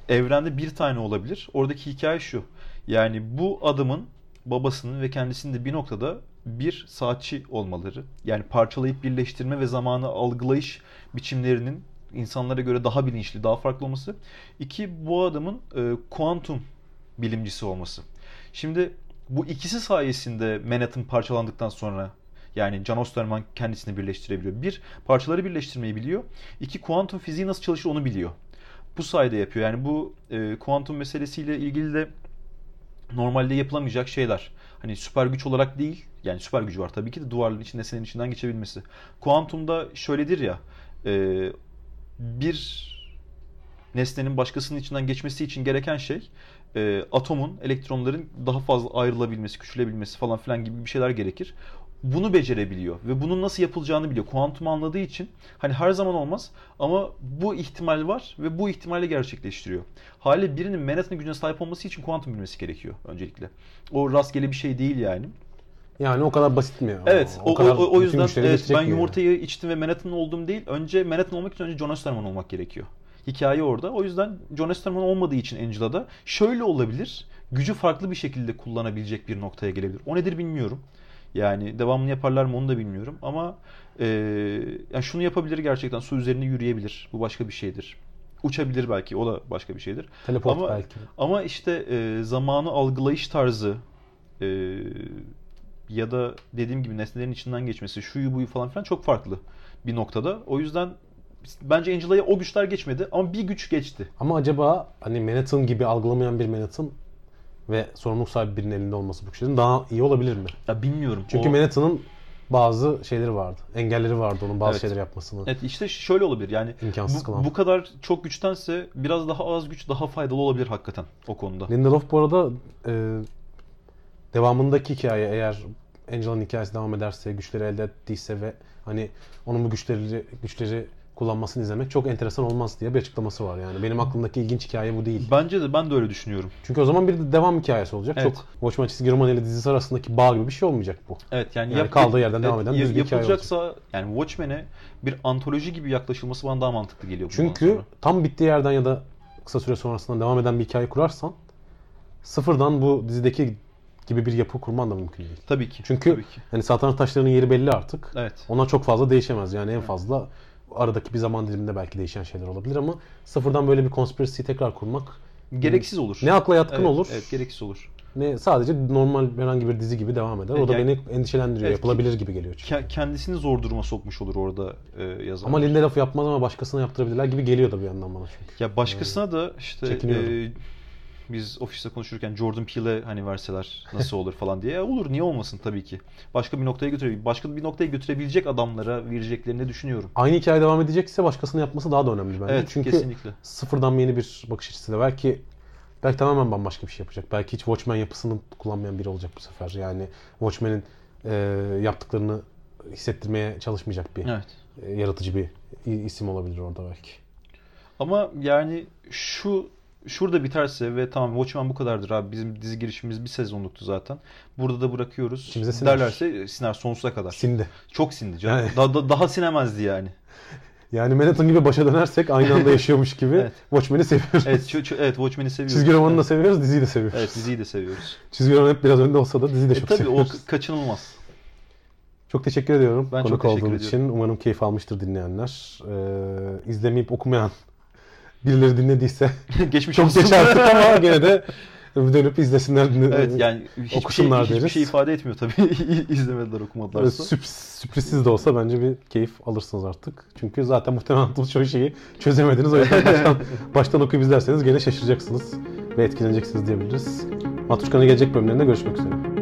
evrende bir tane olabilir. Oradaki hikaye şu. Yani bu adamın babasının ve kendisinin de bir noktada bir saatçi olmaları. Yani parçalayıp birleştirme ve zamanı algılayış biçimlerinin insanlara göre daha bilinçli, daha farklı olması. İki, bu adamın e, kuantum bilimcisi olması. Şimdi bu ikisi sayesinde Manhattan parçalandıktan sonra yani Can Osterman kendisini birleştirebiliyor. Bir, parçaları birleştirmeyi biliyor. İki, kuantum fiziği nasıl çalışır onu biliyor. Bu sayede yapıyor. Yani bu e, kuantum meselesiyle ilgili de normalde yapılamayacak şeyler. Hani süper güç olarak değil, yani süper gücü var tabii ki de duvarların içinde senin içinden geçebilmesi. Kuantumda şöyledir ya, e, bir nesnenin başkasının içinden geçmesi için gereken şey e, atomun, elektronların daha fazla ayrılabilmesi, küçülebilmesi falan filan gibi bir şeyler gerekir. Bunu becerebiliyor ve bunun nasıl yapılacağını biliyor. Kuantumu anladığı için hani her zaman olmaz ama bu ihtimal var ve bu ihtimali gerçekleştiriyor. Haliyle birinin Manhattan gücüne sahip olması için kuantum bilmesi gerekiyor öncelikle. O rastgele bir şey değil yani. Yani o kadar basit mi? Evet, o, o, kadar o, o yüzden evet, geçecek ben yumurtayı içtim ve Manhattan oldum değil. Önce Manhattan olmak için önce John Osterman olmak gerekiyor. Hikaye orada. O yüzden John Osterman olmadığı için Angela'da şöyle olabilir. Gücü farklı bir şekilde kullanabilecek bir noktaya gelebilir. O nedir bilmiyorum. Yani devamını yaparlar mı onu da bilmiyorum. Ama e, yani şunu yapabilir gerçekten. Su üzerinde yürüyebilir. Bu başka bir şeydir. Uçabilir belki. O da başka bir şeydir. Teleport Ama- belki. Ama işte e, zamanı algılayış tarzı e, ya da dediğim gibi nesnelerin içinden geçmesi, şuyu buyu falan filan çok farklı bir noktada. O yüzden bence Angela'ya o güçler geçmedi ama bir güç geçti. Ama acaba hani Manhattan gibi algılamayan bir Manhattan ve sorumluluk sahibi birinin elinde olması bu güçlerin daha iyi olabilir mi? Ya bilmiyorum. Çünkü O- Manhattan'ın bazı şeyleri vardı. Engelleri vardı onun bazı Evet. şeyleri yapmasını. Evet işte şöyle olabilir yani İmkansız bu, kılan. bu kadar çok güçtense biraz daha az güç daha faydalı olabilir hakikaten o konuda. Lindelof bu arada e, devamındaki hikaye eğer Angela'nın hikayesi devam ederse, güçleri elde ettiyse ve hani onun bu güçleri güçleri kullanmasını izlemek çok enteresan olmaz diye bir açıklaması var yani. Benim aklımdaki ilginç hikaye bu değil. Bence de ben de öyle düşünüyorum. Çünkü o zaman bir de devam hikayesi olacak. Evet. Çok Watchmen çizgi roman ile dizisi arasındaki bağ gibi bir şey olmayacak bu. Evet yani, Yani kaldığı yerden devam eden düz bir hikaye yapılacaksa yani Watchmen'e bir antoloji gibi yaklaşılması bana daha mantıklı geliyor. Çünkü tam bittiği yerden ya da kısa süre sonrasında devam eden bir hikaye kurarsan sıfırdan bu dizideki gibi bir yapı kurman da mümkün değil. tabii ki. Çünkü tabii ki. hani satranç taşlarının yeri belli artık. Evet. Ona çok fazla değişemez. Yani en fazla aradaki bir zaman diliminde belki değişen şeyler olabilir ama sıfırdan böyle bir conspiracy'yi tekrar kurmak Gereksiz olur. ne akla yatkın evet, olur Evet, gereksiz olur. ne sadece normal herhangi bir dizi gibi devam eder. O da Yani- beni endişelendiriyor. Evet, Yapılabilir gibi geliyor çünkü. Ke- kendisini zor duruma sokmuş olur orada e, yazar. Ama Lindelof yapmaz ama başkasına yaptırabilirler gibi geliyor da bir yandan bana çünkü. Ya başkasına da işte e, biz ofiste konuşurken Jordan Peele'e hani verseler nasıl olur [laughs] falan diye. Ya olur niye olmasın tabii ki. Başka bir noktaya götürebilir. Başka bir noktaya götürebilecek adamlara vereceklerini düşünüyorum. Aynı hikaye devam edecekse başkasının yapması daha da önemli bence. Evet Çünkü kesinlikle. sıfırdan yeni bir bakış açısıyla belki belki tamamen bambaşka bir şey yapacak. Belki hiç Watchmen yapısını kullanmayan biri olacak bu sefer. Yani Watchmen'in e, yaptıklarını hissettirmeye çalışmayacak bir Evet. e, yaratıcı bir isim olabilir orada belki. Ama yani şu şurada biterse ve tamam Watchmen bu kadardır abi bizim dizi girişimiz bir sezonluktu zaten. Burada da bırakıyoruz. İçimize siner. Derlerse siner sonsuza kadar. Sindi. Çok sindi canım. Yani- Da- da- daha sinemezdi yani. [laughs] Yani Manhattan gibi başa dönersek aynı anda yaşıyormuş gibi [laughs] Evet. Watchmen'i seviyoruz. Evet, çö- çö- evet Watchmen'i seviyoruz. Çizgi romanını da seviyoruz, diziyi de seviyoruz. Evet diziyi de seviyoruz. Çizgi roman hep biraz önde olsa da diziyi de E çok tabii o seviyoruz. ka- kaçınılmaz. Çok teşekkür ediyorum Ben konuk çok teşekkür olduğun ediyorum. için. Umarım keyif almıştır dinleyenler. Ee, izlemeyip okumayan birileri dinlediyse [laughs] Geçmiş çok geç artık ama gene de dönüp izlesinler. Evet yani hiçbir şey, Okusunlar hiçbir deriz. şey ifade etmiyor tabii [laughs] izlemediler okumadılarsa. sürprizsiz de olsa bence bir keyif alırsınız artık. Çünkü zaten muhtemelen çoğu şeyi çözemediniz. O yüzden [laughs] baştan, baştan okuyup izlerseniz gene şaşıracaksınız ve etkileneceksiniz diyebiliriz. Matruşkan'ın gelecek bölümlerinde görüşmek üzere.